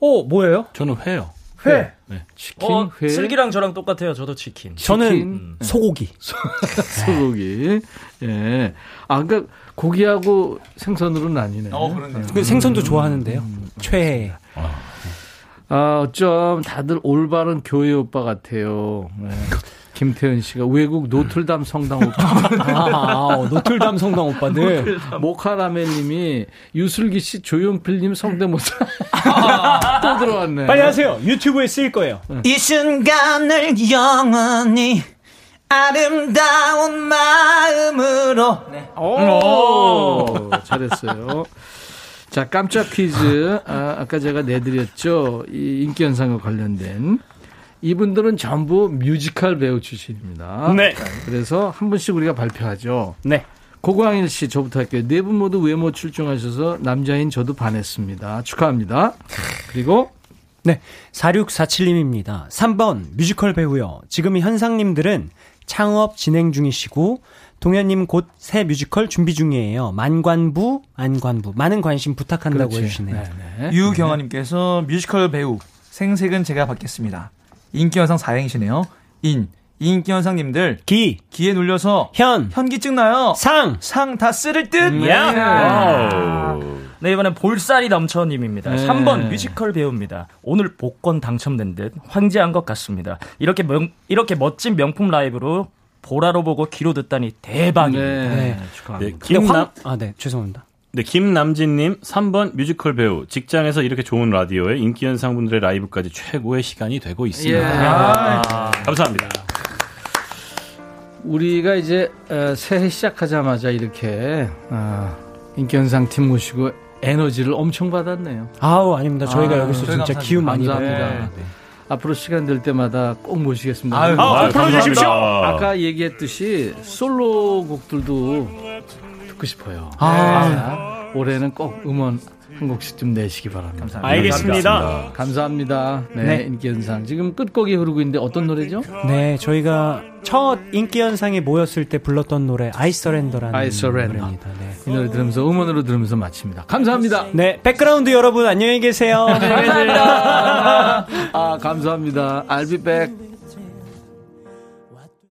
어, 뭐예요? 저는 회요. 회. 네. 치킨, 어, 회. 슬기랑 저랑 똑같아요. 저도 치킨. 저는 치킨. 소고기. 소고기. 예. 아, 그러니까 고기하고 생선으로 나뉘네. 어, 그러네요. 음. 생선도 좋아하는데요. 음. 최애. 아. 아, 어쩜 다들 올바른 교회 오빠 같아요. 네. 김태현 씨가 외국 노틀담 성당 오빠. 아, 노틀담 성당 오빠들. 모카라멜님이 유슬기 씨, 조용필님 성대모사. 아. 또 들어왔네. 빨리 하세요. 유튜브에 쓰일 거예요. 이 순간을 영원히 아름다운 마음으로. 네. 오, 잘했어요. 자, 깜짝 퀴즈. 아, 아까 제가 내드렸죠. 이 인기 현상과 관련된. 이분들은 전부 뮤지컬 배우 출신입니다. 네. 그래서 한 분씩 우리가 발표하죠. 네. 고광일 씨, 저부터 할게요. 네 분 모두 외모 출중하셔서 남자인 저도 반했습니다. 축하합니다. 그리고 네. 4647님입니다. 3번 뮤지컬 배우요. 지금 현상님들은 창업 진행 중이시고 동현님 곧 새 뮤지컬 준비 중이에요. 만관부, 만관부. 많은 관심 부탁한다고 그렇지. 해주시네요. 네, 네. 유경아님께서 뮤지컬 배우 생색은 제가 받겠습니다. 인기현상 4행시네요. 인, 인기현상님들 기 기에 눌려서 현 현기증 나요. 상 상 다 쓸을 듯. 음, 야. 네 이번엔 볼살이 넘쳐님입니다. 네. 3번 뮤지컬 배우입니다. 오늘 복권 당첨된 듯 횡재한 것 같습니다. 이렇게 명, 이렇게 멋진 명품 라이브로 보라로 보고 귀로 듣다니 대박입니다. 네, 네. 축하합니다. 네, 김남 아네 죄송합니다. 네, 김남진님 3번 뮤지컬 배우 직장에서 이렇게 좋은 라디오에 인기 연상분들의 라이브까지 최고의 시간이 되고 있습니다. 예. 아, 감사합니다. 우리가 이제 어, 새해 시작하자마자 이렇게 어, 인기 연상 팀 모시고 에너지를 엄청 받았네요. 아우 아닙니다. 저희가 아, 여기서 진짜 기운 많이 받니다 네. 네. 앞으로 시간 될 때마다 꼭 모시겠습니다. 아유, 아, 불러주십시오. 아까 얘기했듯이 솔로곡들도 듣고 싶어요. 아. 네. 올해는 꼭 음원 한 곡씩 좀 내시기 바랍니다. 감사합니다. 알겠습니다. 감사합니다. 네, 네. 인기 현상. 지금 끝곡이 흐르고 있는데 어떤 노래죠? 네, 저희가 첫 인기 현상에 모였을 때 불렀던 노래 I Surrender라는 I Surrender. 노래입니다. 네. 이 노래 들으면서 음원으로 들으면서 마칩니다. 감사합니다. 네, 백그라운드 여러분 안녕히 계세요. 안녕히 계세요. 아, 감사합니다. I'll be back.